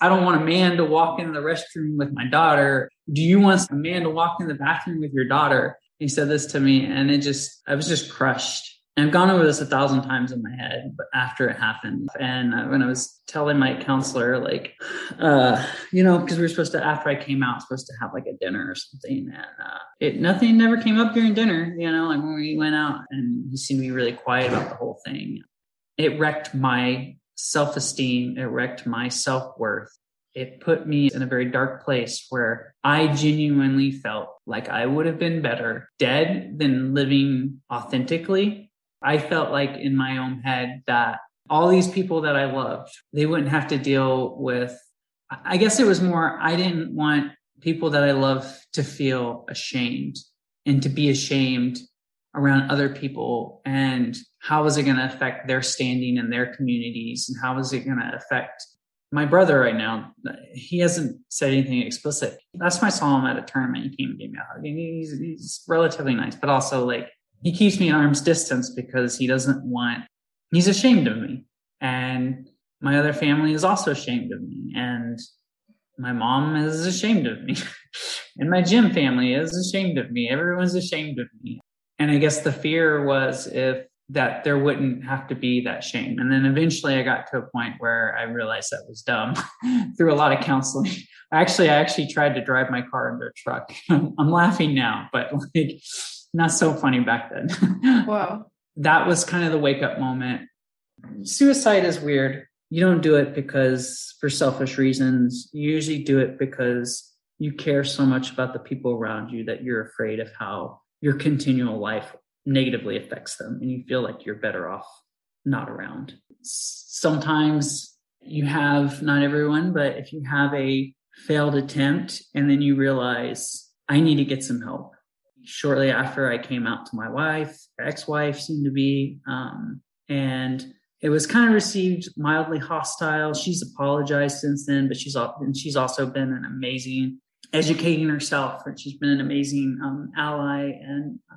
I don't want a man to walk in the restroom with my daughter. Do you want a man to walk in the bathroom with your daughter? He said this to me, and it just, I was just crushed. I've gone over this a thousand times in my head, but after it happened, and when I was telling my counselor, like, uh, you know, because we were supposed to, after I came out, supposed to have like a dinner or something, and uh, it nothing never came up during dinner, you know, like when we went out, and he seemed to be really quiet about the whole thing it wrecked my self esteem, it wrecked my self worth. It put me in a very dark place where I genuinely felt like I would have been better dead than living authentically. I felt like in my own head that all these people that I loved, they wouldn't have to deal with. I guess it was more, I didn't want people that I love to feel ashamed and to be ashamed around other people. And how is it going to affect their standing in their communities? And how is it going to affect my brother right now? He hasn't said anything explicit. Last time i saw him at a tournament. He came and gave me a hug. And he's, he's relatively nice but also like he keeps me at arm's distance because he doesn't want he's ashamed of me and my other family is also ashamed of me and my mom is ashamed of me and my gym family is ashamed of me everyone's ashamed of me and I guess the fear was if that there wouldn't have to be that shame. And then eventually I got to a point where I realized that was dumb through a lot of counseling. Actually, I actually tried to drive my car into a truck. I'm laughing now, but like not so funny back then. Wow. that was kind of the wake up moment. Suicide is weird. You don't do it because for selfish reasons. You usually do it because you care so much about the people around you that you're afraid of how your continual life negatively affects them and you feel like you're better off not around. Sometimes you have, not everyone, but if you have a failed attempt and then you realize, I need to get some help. Shortly after I came out to my wife, ex wife seemed to be, um, and it was kind of received mildly hostile. She's apologized since then, but she's and she's also been an amazing educating herself. And she's been an amazing um, ally and uh,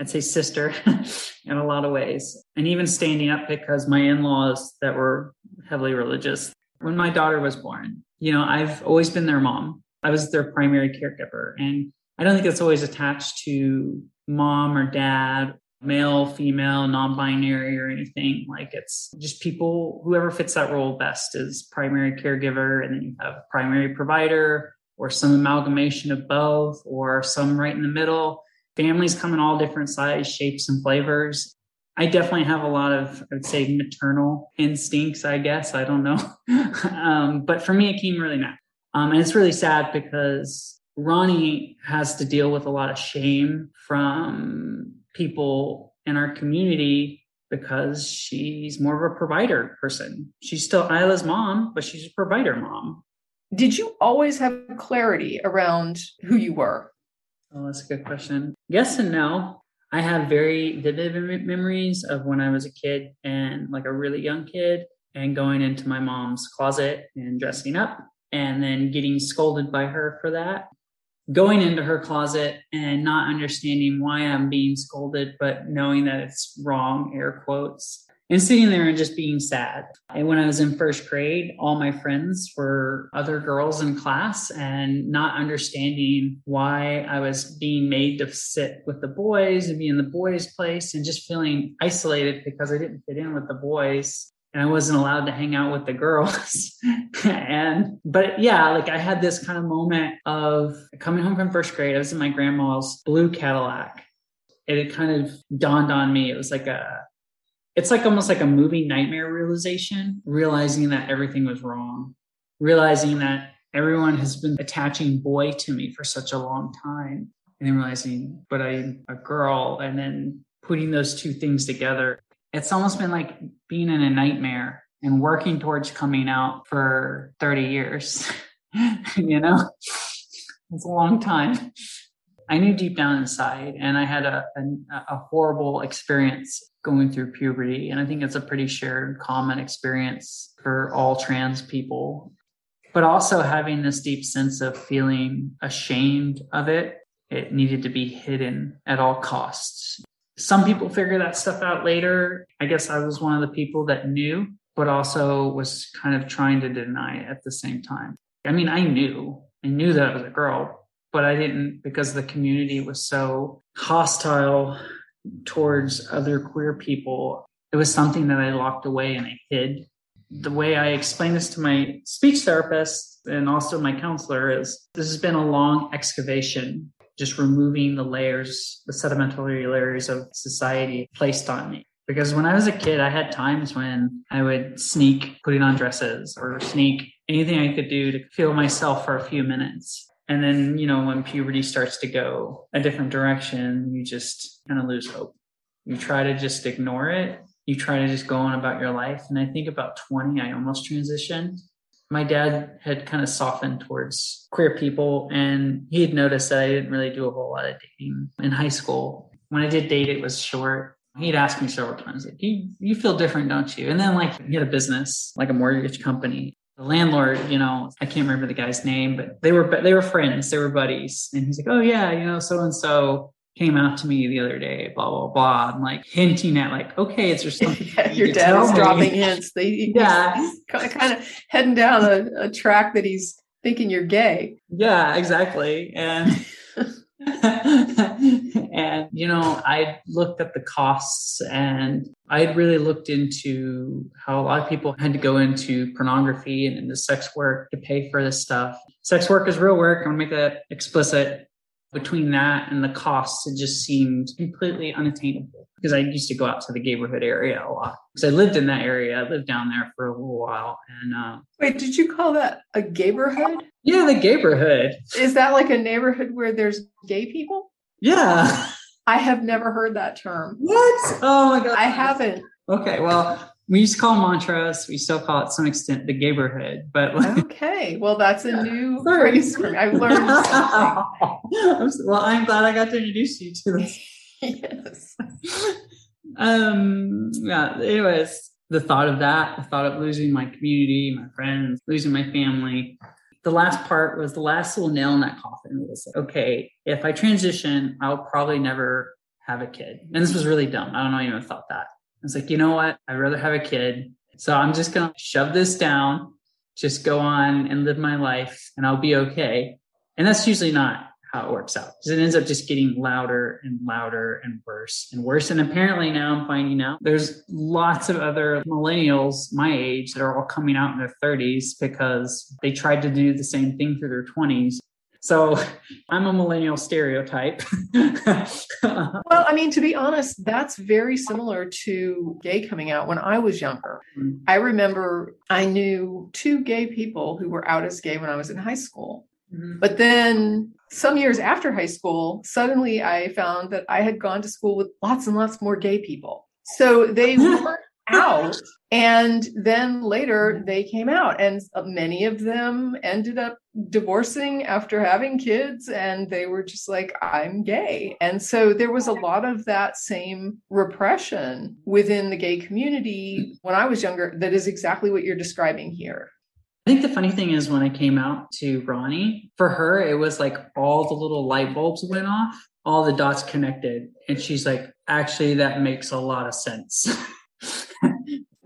I'd say sister in a lot of ways. And even standing up because my in laws that were heavily religious, when my daughter was born, you know, I've always been their mom. I was their primary caregiver. And I don't think it's always attached to mom or dad, male, female, non binary, or anything. Like it's just people, whoever fits that role best is primary caregiver. And then you have primary provider, or some amalgamation of both, or some right in the middle. Families come in all different size, shapes, and flavors. I definitely have a lot of, I would say, maternal instincts, I guess. I don't know. um, but for me, it came really natural. Um, and it's really sad because Ronnie has to deal with a lot of shame from people in our community because she's more of a provider person. She's still Isla's mom, but she's a provider mom. Did you always have clarity around who you were? Oh, that's a good question. Yes and no. I have very vivid memories of when I was a kid and like a really young kid and going into my mom's closet and dressing up and then getting scolded by her for that. Going into her closet and not understanding why I'm being scolded, but knowing that it's wrong, air quotes, and sitting there and just being sad. And when I was in first grade, all my friends were other girls in class and not understanding why I was being made to sit with the boys and be in the boys' place and just feeling isolated because I didn't fit in with the boys and I wasn't allowed to hang out with the girls. and, but yeah, like I had this kind of moment of coming home from first grade. I was in my grandma's blue Cadillac. It had kind of dawned on me. It was like a it's like almost like a movie nightmare realization, realizing that everything was wrong, realizing that everyone has been attaching boy to me for such a long time, and then realizing, but I'm a girl, and then putting those two things together. It's almost been like being in a nightmare and working towards coming out for 30 years. you know, it's a long time. I knew deep down inside, and I had a, a, a, horrible experience going through puberty. And I think it's a pretty shared, common experience for all trans people. But also having this deep sense of feeling ashamed of it, it needed to be hidden at all costs. Some people figure that stuff out later. I guess I was one of the people that knew but also was kind of trying to deny it at the same time. I mean, I knew, I knew that I was a girl, but I didn't because the community was so hostile towards other queer people. It was something that I locked away and I hid. The way I explain this to my speech therapist and also my counselor is this has been a long excavation, just removing the layers, the sedimentary layers of society placed on me. Because when I was a kid, I had times when I would sneak putting on dresses or sneak anything I could do to feel myself for a few minutes. And then, you know, when puberty starts to go a different direction, you just kind of lose hope. You try to just ignore it. You try to just go on about your life. And I think about 20, I almost transitioned. My dad had kind of softened towards queer people, and he had noticed that I didn't really do a whole lot of dating in high school. When I did date, it was short. He'd ask me several times, like, you, you feel different, don't you? And then, like, he had a business, like a mortgage company the landlord, you know, I can't remember the guy's name, but they were they were friends, they were buddies, and he's like, "Oh yeah, you know, so and so came out to me the other day, blah blah blah," and like hinting at like, "Okay, is there something?" yeah, your dad is dropping hints. They, yeah, kind of heading down a, a track that he's thinking you're gay. Yeah, exactly, and. and you know i looked at the costs and i'd really looked into how a lot of people had to go into pornography and into sex work to pay for this stuff sex work is real work i'm gonna make that explicit between that and the costs, it just seemed completely unattainable because I used to go out to the neighborhood area a lot because I lived in that area. I lived down there for a little while. And uh, wait, did you call that a neighborhood? Yeah, the neighborhood. Is that like a neighborhood where there's gay people? Yeah. I have never heard that term. What? Oh my god. I haven't. Okay, well, we used to call Montrose. We still call it to some extent the neighborhood, but like, okay. Well, that's a new phrase for me. I've learned something. well, I'm glad I got to introduce you to this. yes. um. Yeah. Anyways, the thought of that, the thought of losing my community, my friends, losing my family. The last part was the last little nail in that coffin It was okay, if I transition, I'll probably never have a kid. And this was really dumb. I don't know even thought that was like, you know what? I'd rather have a kid. So I'm just going to shove this down, just go on and live my life and I'll be okay. And that's usually not how it works out because it ends up just getting louder and louder and worse and worse. And apparently now I'm finding out there's lots of other millennials my age that are all coming out in their 30s because they tried to do the same thing through their 20s so I'm a millennial stereotype. well, I mean, to be honest, that's very similar to gay coming out when I was younger. Mm-hmm. I remember I knew two gay people who were out as gay when I was in high school. Mm-hmm. But then some years after high school, suddenly I found that I had gone to school with lots and lots more gay people. So they weren't out. And then later mm-hmm. they came out, and many of them ended up divorcing after having kids, and they were just like, I'm gay. And so there was a lot of that same repression within the gay community when I was younger that is exactly what you're describing here. I think the funny thing is when I came out to Ronnie, for her, it was like all the little light bulbs went off, all the dots connected. And she's like, actually, that makes a lot of sense.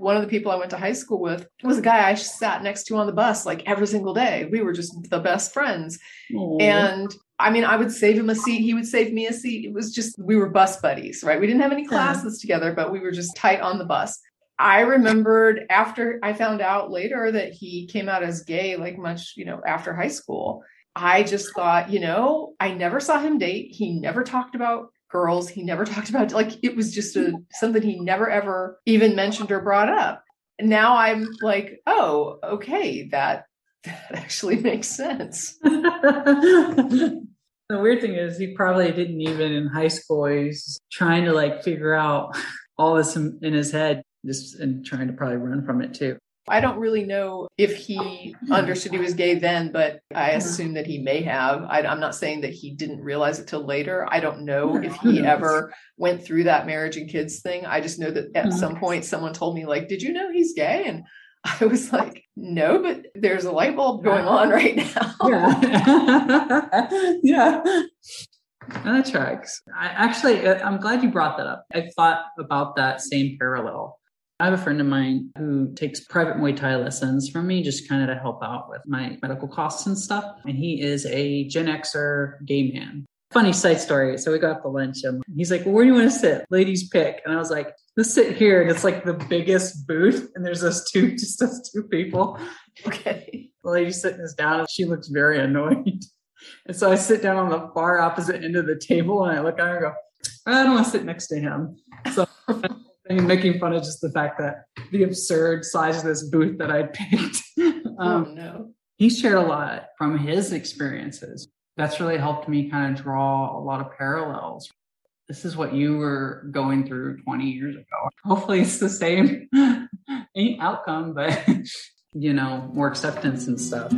one of the people I went to high school with was a guy I sat next to on the bus like every single day. We were just the best friends. Aww. And I mean, I would save him a seat. He would save me a seat. It was just, we were bus buddies, right? We didn't have any classes together, but we were just tight on the bus. I remembered after I found out later that he came out as gay, like much, you know, after high school. I just thought, you know, I never saw him date. He never talked about girls. He never talked about like it was just a something he never ever even mentioned or brought up. And now I'm like, oh, okay, that that actually makes sense. the weird thing is he probably didn't even in high school he's trying to like figure out all this in, in his head just and trying to probably run from it too I don't really know if he understood he was gay then, but I mm-hmm. assume that he may have. I, am not saying that he didn't realize it till later. I don't know mm-hmm. if he ever went through that marriage and kids thing. I just know that at mm-hmm. some point someone told me, like, did you know he's gay? And I was like, no, but there's a light bulb going on right now. yeah. yeah. That tracks. I actually, uh, I'm glad you brought that up. I thought about that same parallel I have a friend of mine who takes private Muay Thai lessons from me, just kind of to help out with my medical costs and stuff. And he is a Gen Xer gay man. Funny side story. So we go up to lunch and he's like, well, where do you want to sit? Ladies pick. And I was like, let's sit here. And it's like the biggest booth. And there's those two, just those two people. Okay. The lady sitting us down. She looks very annoyed. And so I sit down on the far opposite end of the table and I look at her and go, I don't want to sit next to him. So I'm making fun of just the fact that the absurd size of this booth that I picked. Um, oh, no. He shared a lot from his experiences. That's really helped me kind of draw a lot of parallels. This is what you were going through 20 years ago. Hopefully, it's the same outcome, but you know, more acceptance and stuff.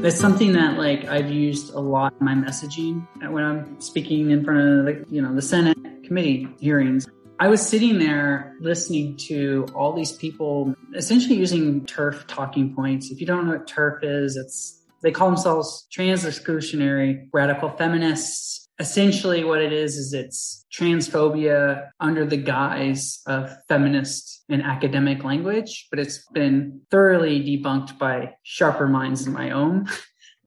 That's something that like I've used a lot in my messaging when I'm speaking in front of the you know the Senate committee hearings. I was sitting there listening to all these people essentially using TERF talking points. If you don't know what TERF is, it's they call themselves trans exclusionary radical feminists essentially what it is is it's transphobia under the guise of feminist and academic language but it's been thoroughly debunked by sharper minds than my own.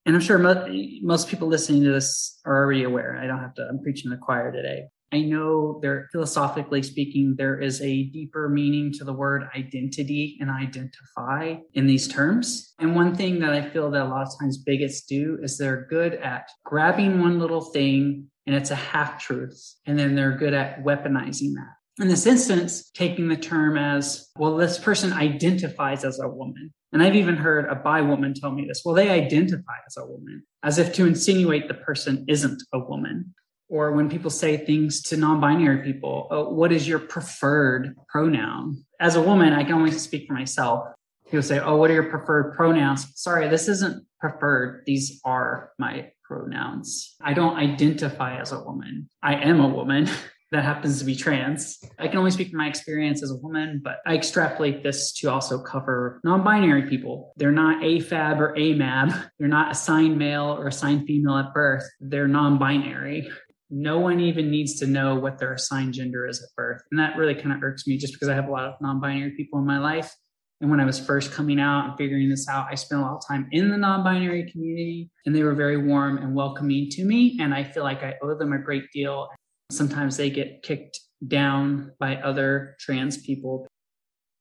And i'm sure most people listening to this are already aware. I don't have to i'm preaching to the choir today I know there, philosophically speaking, there is a deeper meaning to the word identity and identify in these terms. And one thing that I feel that a lot of times bigots do is they're good at grabbing one little thing and it's a half truth. And then they're good at weaponizing that. In this instance, taking the term as, well, this person identifies as a woman. And I've even heard a bi woman tell me this. Well, they identify as a woman, as if to insinuate the person isn't a woman or when people say things to non-binary people oh, what is your preferred pronoun as a woman i can only speak for myself people say oh what are your preferred pronouns sorry this isn't preferred these are my pronouns i don't identify as a woman i am a woman that happens to be trans. I can only speak from my experience as a woman, but I extrapolate this to also cover non binary people. They're not AFAB or AMAB. They're not assigned male or assigned female at birth. They're non binary no one even needs to know what their assigned gender is at birth. And that really kind of irks me just because I have a lot of non binary people in my life. And when I was first coming out and figuring this out, I spent a lot of time in the non binary community and they were very warm and welcoming to me. And I feel like I owe them a great deal. Sometimes they get kicked down by other trans people.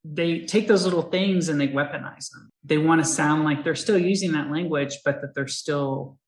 They take those little things and they weaponize them. They want to sound like they're still using that language, but that they're still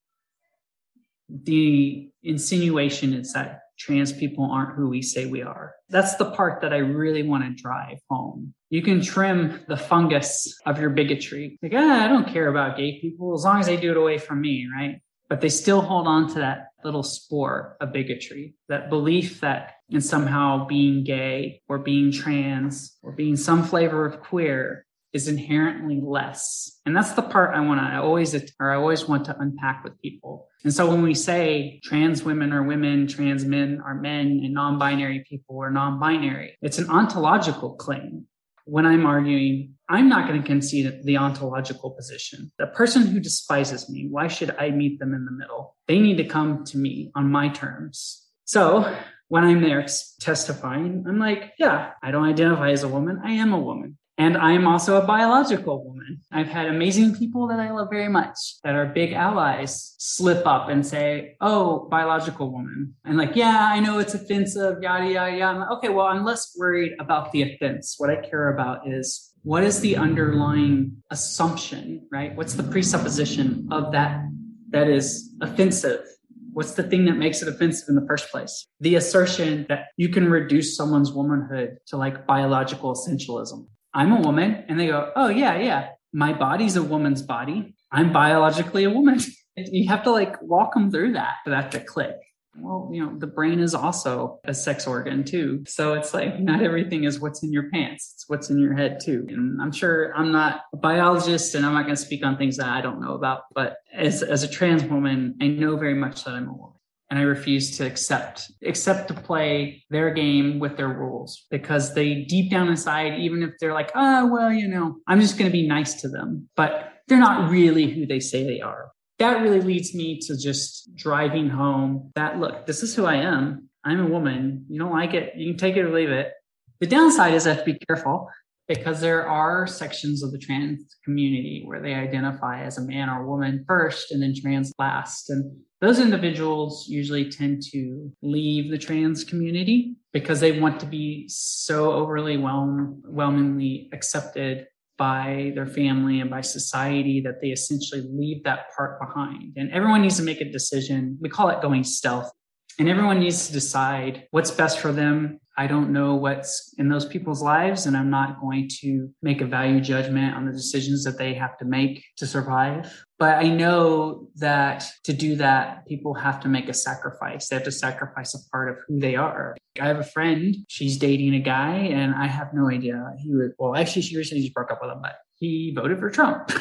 the insinuation is that trans people aren't who we say we are. That's the part that I really want to drive home. You can trim the fungus of your bigotry. Like, ah, I don't care about gay people as long as they do it away from me, right? But they still hold on to that little spore of bigotry, that belief that in somehow being gay or being trans or being some flavor of queer is inherently less. And that's the part I want to I always, or I always want to unpack with people. And so when we say trans women are women, trans men are men, and non binary people are non binary, it's an ontological claim. When I'm arguing, I'm not going to concede the ontological position. The person who despises me, why should I meet them in the middle? They need to come to me on my terms. So when I'm there testifying, I'm like, yeah, I don't identify as a woman. I am a woman. And I'm also a biological woman. I've had amazing people that I love very much that are big allies slip up and say, Oh, biological woman. And like, yeah, I know it's offensive, yada, yada, yada. Like, okay, well, I'm less worried about the offense. What I care about is what is the underlying assumption, right? What's the presupposition of that that is offensive? What's the thing that makes it offensive in the first place? The assertion that you can reduce someone's womanhood to like biological essentialism. I'm a woman. And they go, oh, yeah, yeah. My body's a woman's body. I'm biologically a woman. you have to like walk them through that for that to click. Well, you know, the brain is also a sex organ too. So it's like not everything is what's in your pants, it's what's in your head too. And I'm sure I'm not a biologist and I'm not going to speak on things that I don't know about. But as, as a trans woman, I know very much that I'm a woman and I refuse to accept accept to play their game with their rules because they deep down inside, even if they're like, oh well, you know, I'm just going to be nice to them, but they're not really who they say they are. that really leads me to just driving home that look, this is who I am. I'm a woman. You don't like it, you can take it or leave it. The downside is I have to be careful because there are sections of the trans community where they identify as a man or woman first and then trans last. And those individuals usually tend to leave the trans community because they want to be so overwhelmingly accepted by their family and by society that they essentially leave that part behind. And everyone needs to make a decision. We call it going stealth. And everyone needs to decide what's best for them I don't know what's in those people's lives, and I'm not going to make a value judgment on the decisions that they have to make to survive. But I know that to do that, people have to make a sacrifice. They have to sacrifice a part of who they are. I have a friend, she's dating a guy, and I have no idea. He would, well, actually, she recently just broke up with him, but he voted for Trump.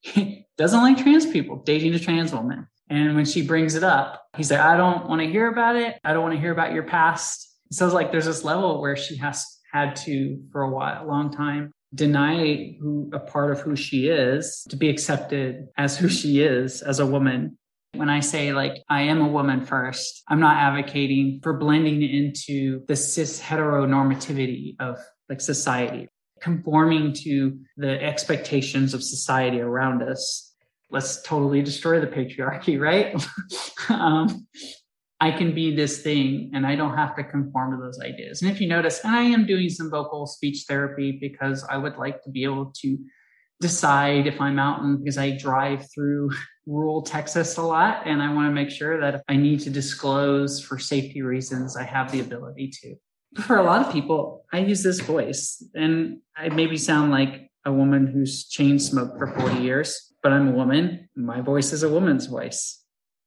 he doesn't like trans people, dating a trans woman. And when she brings it up, he's like, I don't want to hear about it. I don't want to hear about your past so it's like there's this level where she has had to for a while, a long time, deny who a part of who she is to be accepted as who she is as a woman. When I say like I am a woman first, I'm not advocating for blending into the cis heteronormativity of like society, conforming to the expectations of society around us. Let's totally destroy the patriarchy, right? um, I can be this thing and I don't have to conform to those ideas. And if you notice, I am doing some vocal speech therapy because I would like to be able to decide if I'm out and because I drive through rural Texas a lot and I want to make sure that if I need to disclose for safety reasons, I have the ability to. For a lot of people, I use this voice and I maybe sound like a woman who's chain smoked for 40 years, but I'm a woman. My voice is a woman's voice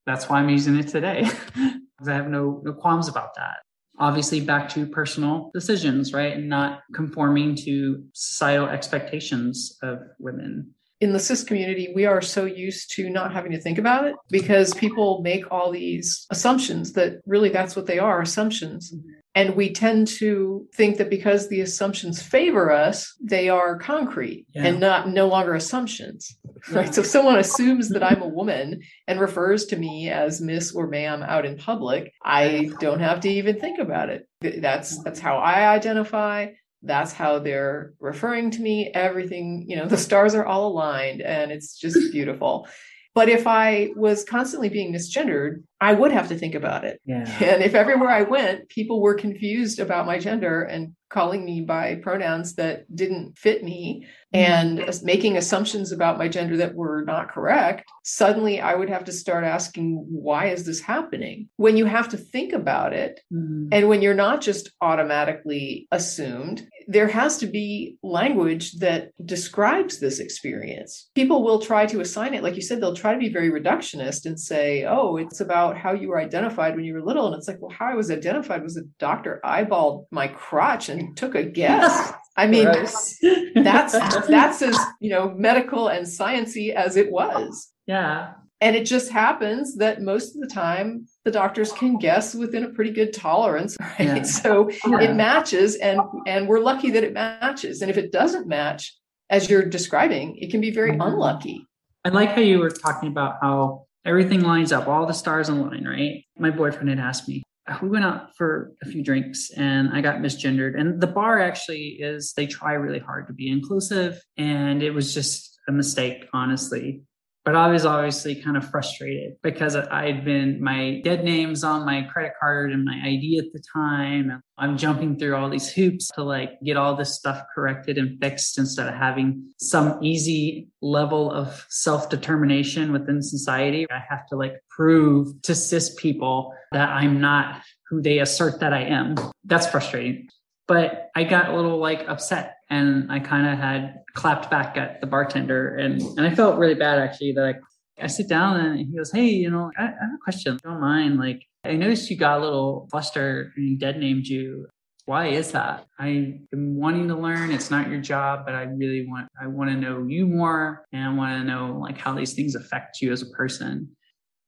that's why I'm using it today. Because I have no, no qualms about that. Obviously, back to personal decisions, right? And not conforming to societal expectations of women. In the cis community, we are so used to not having to think about it because people make all these assumptions that really that's what they are assumptions. Mm-hmm. And we tend to think that because the assumptions favor us, they are concrete yeah. and not no longer assumptions. Yeah. Right. So if someone assumes that I'm a woman and refers to me as Miss or Ma'am out in public, I don't have to even think about it. That's that's how I identify. That's how they're referring to me. Everything, you know, the stars are all aligned and it's just beautiful. But if I was constantly being misgendered, I would have to think about it. Yeah. And if everywhere I went, people were confused about my gender and calling me by pronouns that didn't fit me and mm-hmm. making assumptions about my gender that were not correct, suddenly I would have to start asking, why is this happening? When you have to think about it, mm-hmm. and when you're not just automatically assumed, there has to be language that describes this experience. People will try to assign it, like you said, they'll try to be very reductionist and say, oh, it's about how you were identified when you were little. And it's like, well, how I was identified was a doctor eyeballed my crotch and and took a guess. I mean, that's that's as you know medical and sciency as it was. Yeah. And it just happens that most of the time the doctors can guess within a pretty good tolerance, right? Yeah. So yeah. it matches, and and we're lucky that it matches. And if it doesn't match, as you're describing, it can be very mm-hmm. unlucky. I like how you were talking about how everything lines up, all the stars align, right? My boyfriend had asked me, we went out for a few drinks and I got misgendered. And the bar actually is, they try really hard to be inclusive. And it was just a mistake, honestly. But I was obviously kind of frustrated because I'd been my dead names on my credit card and my ID at the time. I'm jumping through all these hoops to like get all this stuff corrected and fixed instead of having some easy level of self determination within society. I have to like prove to cis people that I'm not who they assert that I am. That's frustrating. But I got a little like upset and I kind of had clapped back at the bartender and, and I felt really bad actually that I, I sit down and he goes, Hey, you know, I, I have a question. Don't mind. Like, I noticed you got a little flustered and dead named you. Why is that? i am wanting to learn. It's not your job, but I really want, I want to know you more and I want to know like how these things affect you as a person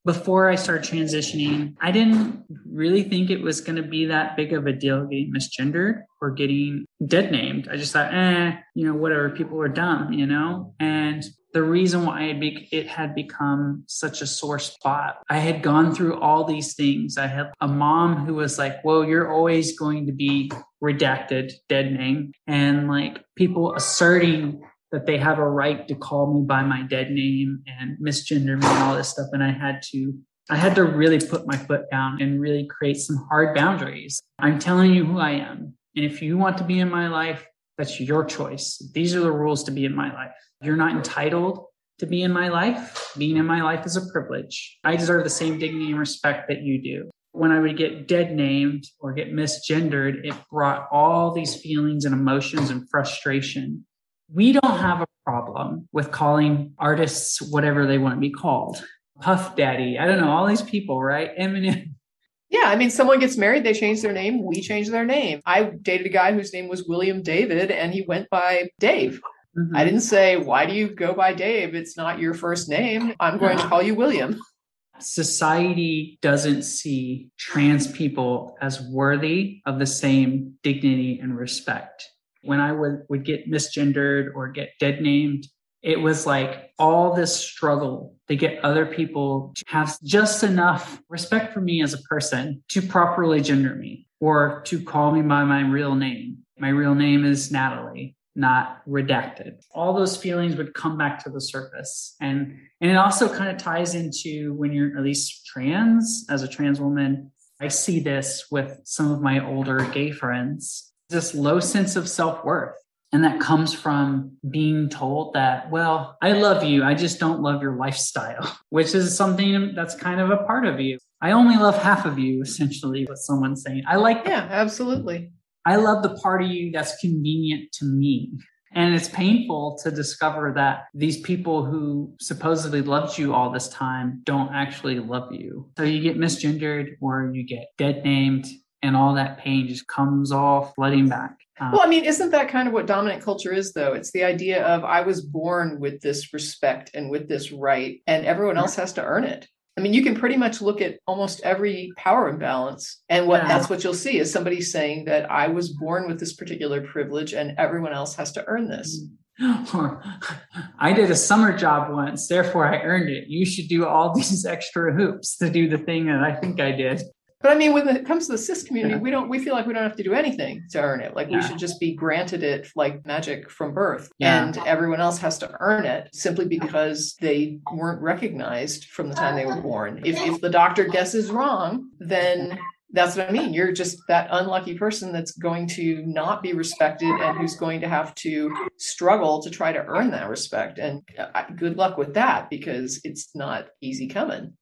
before I started transitioning, I didn't really think it was going to be that big of a deal getting misgendered or getting dead named. I just thought, eh, you know, whatever, people are dumb, you know? And the reason why it had become such a sore spot. I had gone through all these things. I had a mom who was like, Well, you're always going to be redacted, dead name. And like people asserting that they have a right to call me by my dead name and misgender me and all this stuff. And I had to I had to really put my foot down and really create some hard boundaries. I'm telling you who I am. And if you want to be in my life, that's your choice. These are the rules to be in my life. You're not entitled to be in my life. Being in my life is a privilege. I deserve the same dignity and respect that you do. When I would get dead named or get misgendered, it brought all these feelings and emotions and frustration. We don't have a problem with calling artists whatever they want to be called. Puff Daddy, I don't know, all these people, right? Eminem. Yeah, I mean, someone gets married, they change their name, we change their name. I dated a guy whose name was William David, and he went by Dave. Mm-hmm. I didn't say, Why do you go by Dave? It's not your first name. I'm going to call you William. Society doesn't see trans people as worthy of the same dignity and respect. When I would, would get misgendered or get dead named, it was like all this struggle to get other people to have just enough respect for me as a person to properly gender me or to call me by my real name. My real name is Natalie, not redacted. All those feelings would come back to the surface. And and it also kind of ties into when you're at least trans as a trans woman. I see this with some of my older gay friends. This low sense of self-worth and that comes from being told that, well, I love you. I just don't love your lifestyle, which is something that's kind of a part of you. I only love half of you, essentially, what someone's saying. I like, yeah, absolutely. I love the part of you that's convenient to me. And it's painful to discover that these people who supposedly loved you all this time don't actually love you. So you get misgendered or you get dead named and all that pain just comes all flooding back. Um, well, I mean, isn't that kind of what dominant culture is, though? It's the idea of I was born with this respect and with this right, and everyone else has to earn it. I mean, you can pretty much look at almost every power imbalance, and what yeah. that's what you'll see is somebody saying that I was born with this particular privilege, and everyone else has to earn this. I did a summer job once, therefore I earned it. You should do all these extra hoops to do the thing that I think I did. But I mean, when it comes to the cis community, yeah. we don't we feel like we don't have to do anything to earn it. Like yeah. we should just be granted it like magic from birth. Yeah. And everyone else has to earn it simply because they weren't recognized from the time they were born. If if the doctor guesses wrong, then that's what I mean. You're just that unlucky person that's going to not be respected and who's going to have to struggle to try to earn that respect. And uh, good luck with that because it's not easy coming.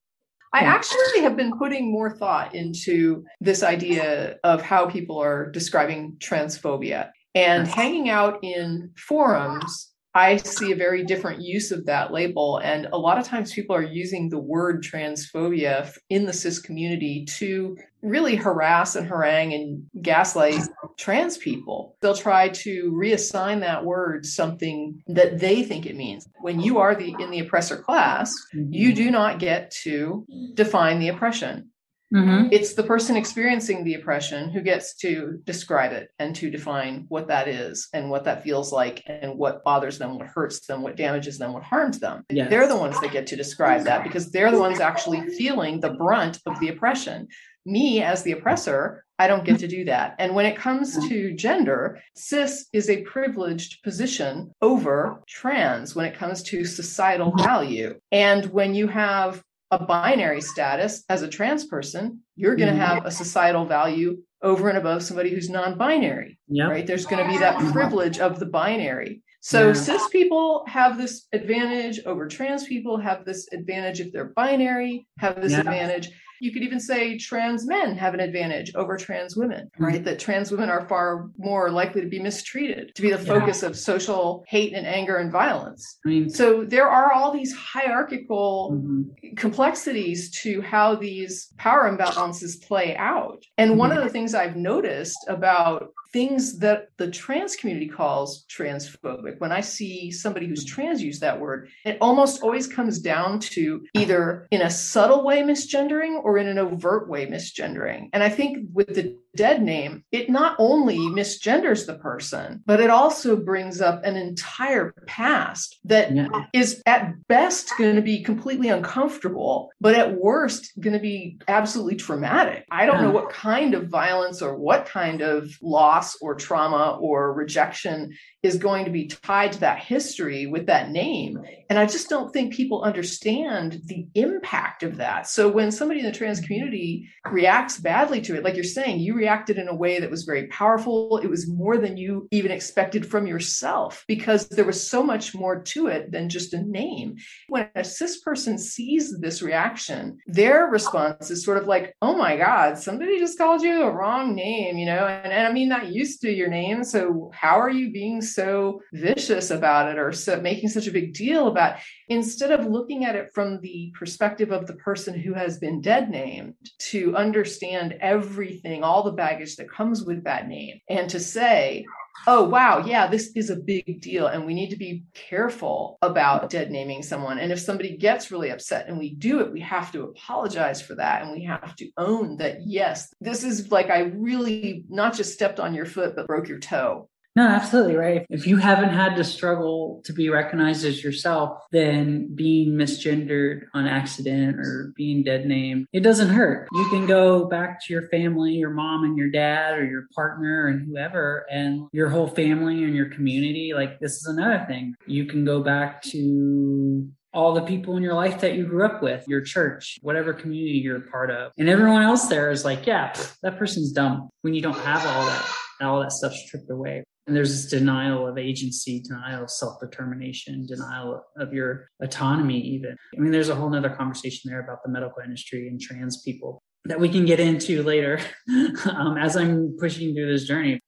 I actually have been putting more thought into this idea of how people are describing transphobia and hanging out in forums I see a very different use of that label. And a lot of times people are using the word transphobia in the cis community to really harass and harangue and gaslight trans people. They'll try to reassign that word something that they think it means. When you are the in the oppressor class, you mm-hmm. do not get to define the oppression. Mm-hmm. It's the person experiencing the oppression who gets to describe it and to define what that is and what that feels like and what bothers them, what hurts them, what damages them, what harms them. Yes. They're the ones that get to describe that because they're the ones actually feeling the brunt of the oppression. Me, as the oppressor, I don't get to do that. And when it comes to gender, cis is a privileged position over trans when it comes to societal value. And when you have a binary status as a trans person, you're going to mm-hmm. have a societal value over and above somebody who's non-binary. Yep. Right? There's going to be that privilege of the binary. So yeah. cis people have this advantage over trans people, have this advantage if they're binary, have this yeah. advantage you could even say trans men have an advantage over trans women, right? Mm-hmm. That trans women are far more likely to be mistreated, to be the focus of social hate and anger and violence. I mean, so there are all these hierarchical mm-hmm. complexities to how these power imbalances play out. And mm-hmm. one of the things I've noticed about things that the trans community calls transphobic. When I see somebody who's trans use that word, it almost always comes down to either in a subtle way misgendering or in an overt way misgendering. And I think with the dead name, it not only misgenders the person, but it also brings up an entire past that yeah. is at best going to be completely uncomfortable, but at worst going to be absolutely traumatic. I don't yeah. know what kind of violence or what kind of loss or trauma or rejection is going to be tied to that history with that name. And I just don't think people understand the impact of that. So when somebody in the trans community reacts badly to it, like you're saying, you reacted in a way that was very powerful. It was more than you even expected from yourself because there was so much more to it than just a name. When a cis person sees this reaction, their response is sort of like, oh my God, somebody just called you a wrong name, you know? And, and I mean, not used to your name. So how are you being so vicious about it or so making such a big deal about it? instead of looking at it from the perspective of the person who has been dead named to understand everything all the baggage that comes with that name and to say oh wow yeah this is a big deal and we need to be careful about dead naming someone. And if somebody gets really upset and we do it we have to apologize for that and we have to own that yes this is like i really not just stepped on your foot but broke your toe no, absolutely right. If you haven't had to struggle to be recognized as yourself, then being misgendered on accident or being dead named, it doesn't hurt. You can go back to your family, your mom and your dad, or your partner and whoever, and your whole family and your community. Like, this is another thing. You can go back to all the people in your life that you grew up with, your church, whatever community you're part of. And everyone else there is like, yeah, that person's dumb when you don't have all that, all that stuff stripped away. And there's this denial of agency, denial of self determination, denial of your autonomy, even. I mean, there's a whole nother conversation there about the medical industry and trans people that we can get into later um, as I'm pushing through this journey.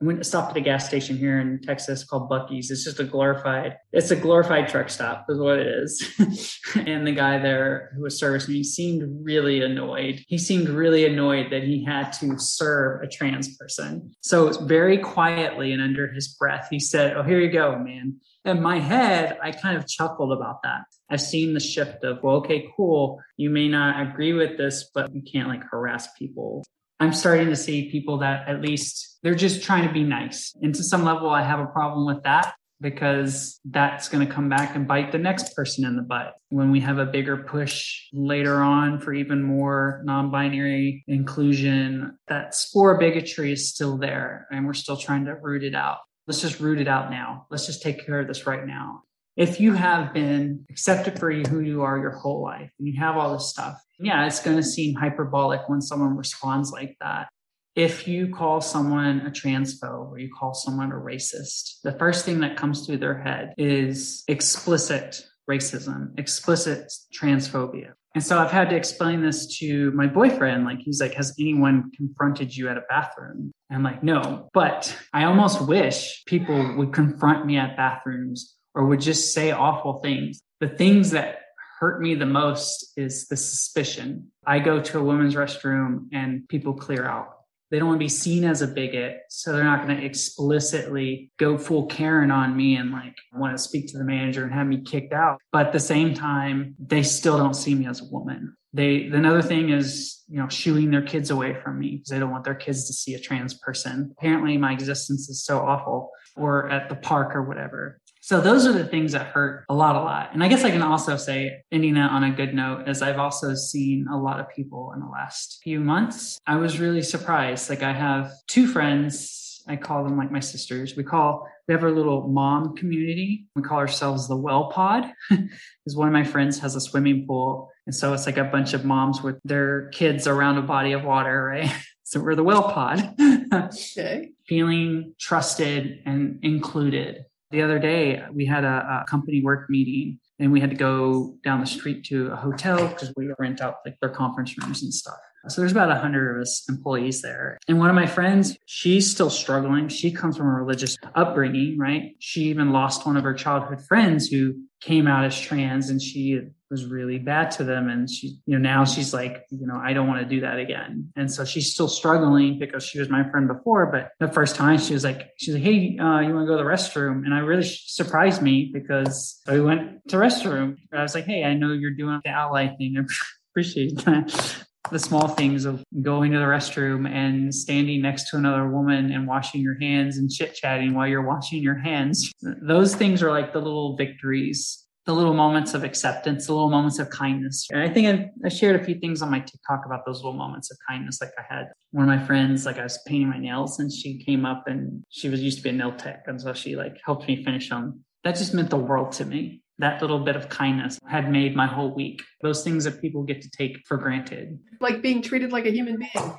Went to stop at a gas station here in Texas called Buc-ee's. It's just a glorified, it's a glorified truck stop, is what it is. and the guy there who was servicing me seemed really annoyed. He seemed really annoyed that he had to serve a trans person. So very quietly and under his breath, he said, Oh, here you go, man. In my head, I kind of chuckled about that. I've seen the shift of, well, okay, cool. You may not agree with this, but you can't like harass people I'm starting to see people that at least they're just trying to be nice. And to some level, I have a problem with that because that's going to come back and bite the next person in the butt. When we have a bigger push later on for even more non binary inclusion, that spore bigotry is still there and we're still trying to root it out. Let's just root it out now. Let's just take care of this right now. If you have been accepted for who you are your whole life and you have all this stuff, yeah, it's going to seem hyperbolic when someone responds like that. If you call someone a transphobe or you call someone a racist, the first thing that comes through their head is explicit racism, explicit transphobia. And so I've had to explain this to my boyfriend. Like, he's like, Has anyone confronted you at a bathroom? I'm like, No, but I almost wish people would confront me at bathrooms or would just say awful things. The things that hurt me the most is the suspicion. I go to a women's restroom and people clear out. They don't want to be seen as a bigot. So they're not going to explicitly go full Karen on me and like want to speak to the manager and have me kicked out. But at the same time, they still don't see me as a woman. They, another thing is, you know, shooing their kids away from me because they don't want their kids to see a trans person. Apparently my existence is so awful or at the park or whatever. So those are the things that hurt a lot, a lot. And I guess I can also say, ending it on a good note, is I've also seen a lot of people in the last few months. I was really surprised. Like I have two friends. I call them like my sisters. We call, we have our little mom community. We call ourselves the well pod because one of my friends has a swimming pool. And so it's like a bunch of moms with their kids around a body of water, right? So we're the well pod. okay. Feeling trusted and included the other day, we had a, a company work meeting and we had to go down the street to a hotel because we rent out like their conference rooms and stuff. So there's about a hundred of us employees there. And one of my friends, she's still struggling. She comes from a religious upbringing, right? She even lost one of her childhood friends who came out as trans and she was really bad to them. And she, you know, now she's like, you know, I don't want to do that again. And so she's still struggling because she was my friend before. But the first time she was like, she's like, Hey, uh, you want to go to the restroom? And I really surprised me because we went to restroom. I was like, Hey, I know you're doing the ally thing. I appreciate that. the small things of going to the restroom and standing next to another woman and washing your hands and chit chatting while you're washing your hands. Those things are like the little victories the little moments of acceptance, the little moments of kindness. And I think I, I, shared a few things on my TikTok about those little moments of kindness. Like I had one of my friends, like I was painting my nails and she came up and she was used to be a nail tech. And so she like helped me finish them. That just meant the world to me. That little bit of kindness had made my whole week. Those things that people get to take for granted. Like being treated like a human being.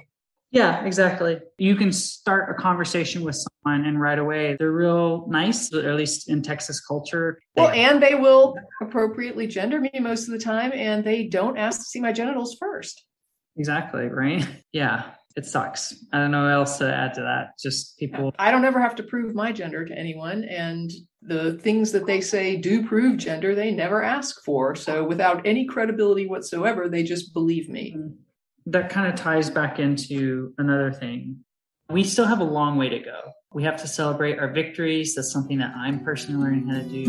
Yeah, exactly. You can start a conversation with someone and right away they're real nice, at least in Texas culture. Well, and they will appropriately gender me most of the time and they don't ask to see my genitals first. Exactly, right? Yeah, it sucks. I don't know what else to add to that. Just people. I don't ever have to prove my gender to anyone. And the things that they say do prove gender, they never ask for. So without any credibility whatsoever, they just believe me. Mm-hmm that kind of ties back into another thing. We still have a long way to go. We have to celebrate our victories. That's something that I'm personally learning how to do.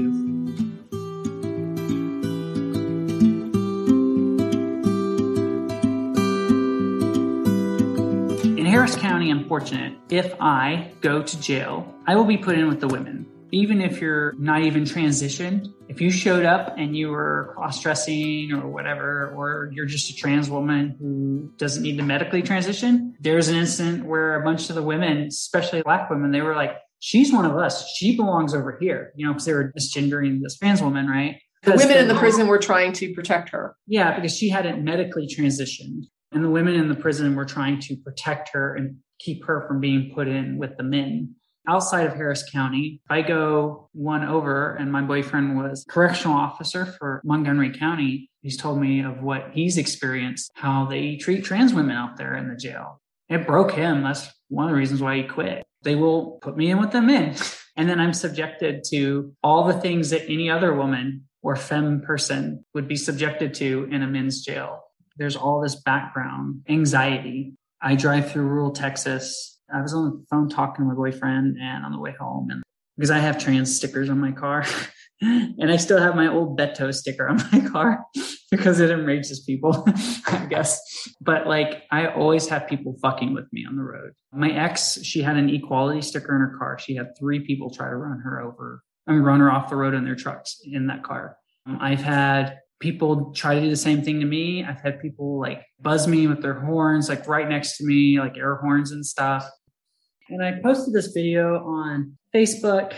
In Harris County, I'm fortunate. If I go to jail, I will be put in with the women even if you're not even transitioned, if you showed up and you were cross dressing or whatever, or you're just a trans woman who doesn't need to medically transition, there's an incident where a bunch of the women, especially black women, they were like, she's one of us. She belongs over here, you know, because they were misgendering this trans woman, right? The women in the prison were trying to protect her. Yeah, because she hadn't medically transitioned. And the women in the prison were trying to protect her and keep her from being put in with the men outside of Harris County. I go one over, and my boyfriend was correctional officer for Montgomery County. He's told me of what he's experienced, how they treat trans women out there in the jail. It broke him. That's one of the reasons why he quit. They will put me in with the men. And then I'm subjected to all the things that any other woman or femme person would be subjected to in a men's jail. There's all this background anxiety. I drive through rural Texas I was on the phone talking to my boyfriend and on the way home and because I have trans stickers on my car and I still have my old Beto sticker on my car because it enrages people, I guess. But like I always have people fucking with me on the road. My ex, she had an equality sticker in her car. She had three people try to run her over. I mean, run her off the road in their trucks in that car. Um, I've had people try to do the same thing to me. I've had people like buzz me with their horns, like right next to me, like air horns and stuff. And I posted this video on Facebook.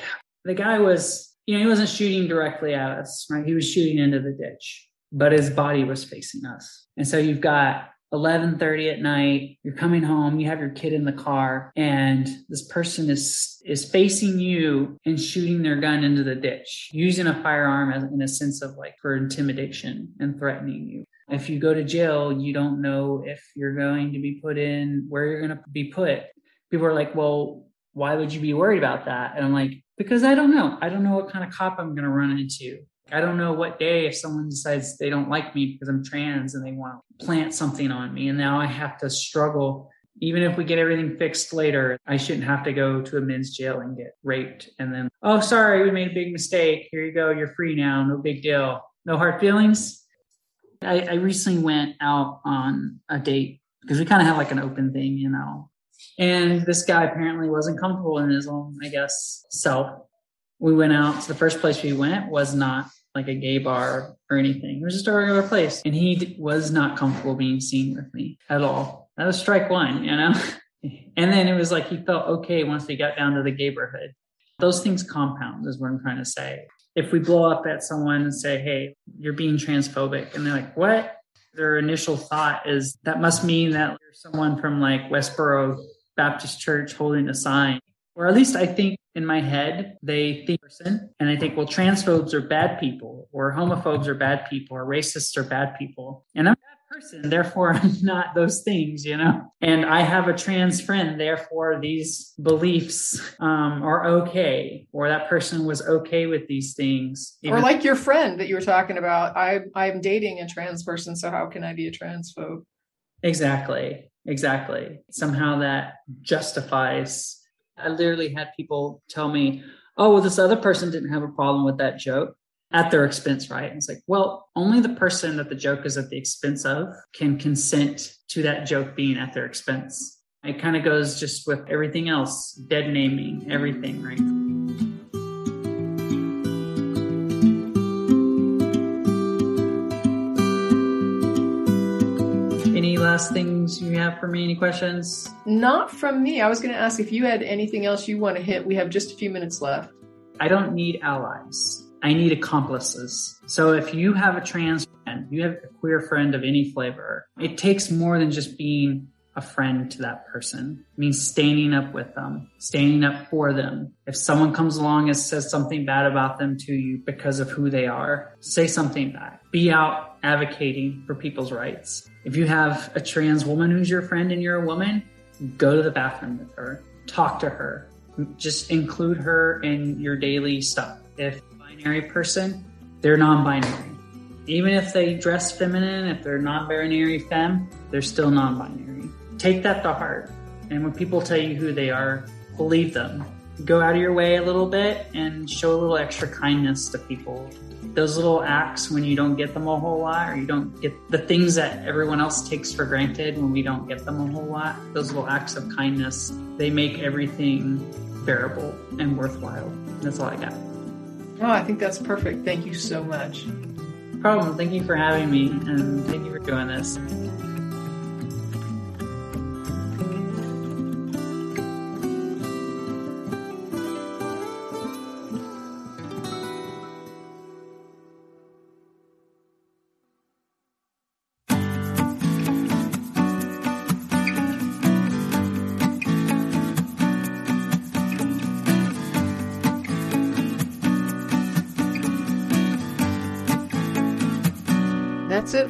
The guy was, you know, he wasn't shooting directly at us, right? He was shooting into the ditch, but his body was facing us. And so you've got 11:30 at night, you're coming home, you have your kid in the car, and this person is is facing you and shooting their gun into the ditch, using a firearm as in a sense of like for intimidation and threatening you. If you go to jail, you don't know if you're going to be put in where you're going to be put people are like, well, why would you be worried about that? And I'm like, because I don't know. I don't know what kind of cop I'm going to run into. I don't know what day if someone decides they don't like me because I'm trans and they want to plant something on me. And now I have to struggle. Even if we get everything fixed later, I shouldn't have to go to a men's jail and get raped. And then, oh, sorry, we made a big mistake. Here you go. You're free now. No big deal. No hard feelings. I, I recently went out on a date because we kind of have like an open thing, you know. And this guy apparently wasn't comfortable in his own, I guess, self. We went out. So the first place we went was not like a gay bar or anything. It was just a regular place. And he was not comfortable being seen with me at all. That was strike one, you know? and then it was like he felt okay once we got down to the neighborhood. Those things compound, is what I'm trying to say. If we blow up at someone and say, hey, you're being transphobic, and they're like, what? Their initial thought is that must mean that you're someone from like Westboro Baptist church holding a sign. Or at least I think in my head, they think person, and I think, well, transphobes are bad people, or homophobes are bad people, or racists are bad people. And I'm a bad person, therefore I'm not those things, you know? And I have a trans friend, therefore these beliefs um, are okay, or that person was okay with these things. Or like your friend that you were talking about, I, I'm dating a trans person, so how can I be a transphobe? Exactly. Exactly. Somehow that justifies. I literally had people tell me, oh, well, this other person didn't have a problem with that joke. at their expense, right? And it's like, well, only the person that the joke is at the expense of can consent to that joke being at their expense. It kind of goes just with everything else, dead naming, everything, right? Last things you have for me? Any questions? Not from me. I was going to ask if you had anything else you want to hit. We have just a few minutes left. I don't need allies. I need accomplices. So if you have a trans friend, you have a queer friend of any flavor, it takes more than just being a friend to that person. It means standing up with them, standing up for them. If someone comes along and says something bad about them to you because of who they are, say something back. Be out advocating for people's rights. If you have a trans woman who's your friend and you're a woman, go to the bathroom with her, talk to her, just include her in your daily stuff. If binary person, they're non-binary. Even if they dress feminine, if they're non-binary femme, they're still non-binary. Take that to heart. And when people tell you who they are, believe them. Go out of your way a little bit and show a little extra kindness to people. Those little acts when you don't get them a whole lot, or you don't get the things that everyone else takes for granted when we don't get them a whole lot, those little acts of kindness, they make everything bearable and worthwhile. That's all I got. Oh, I think that's perfect. Thank you so much. Problem. Thank you for having me and thank you for doing this.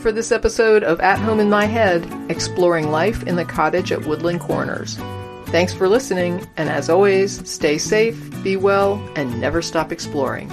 For this episode of At Home in My Head, exploring life in the cottage at Woodland Corners. Thanks for listening, and as always, stay safe, be well, and never stop exploring.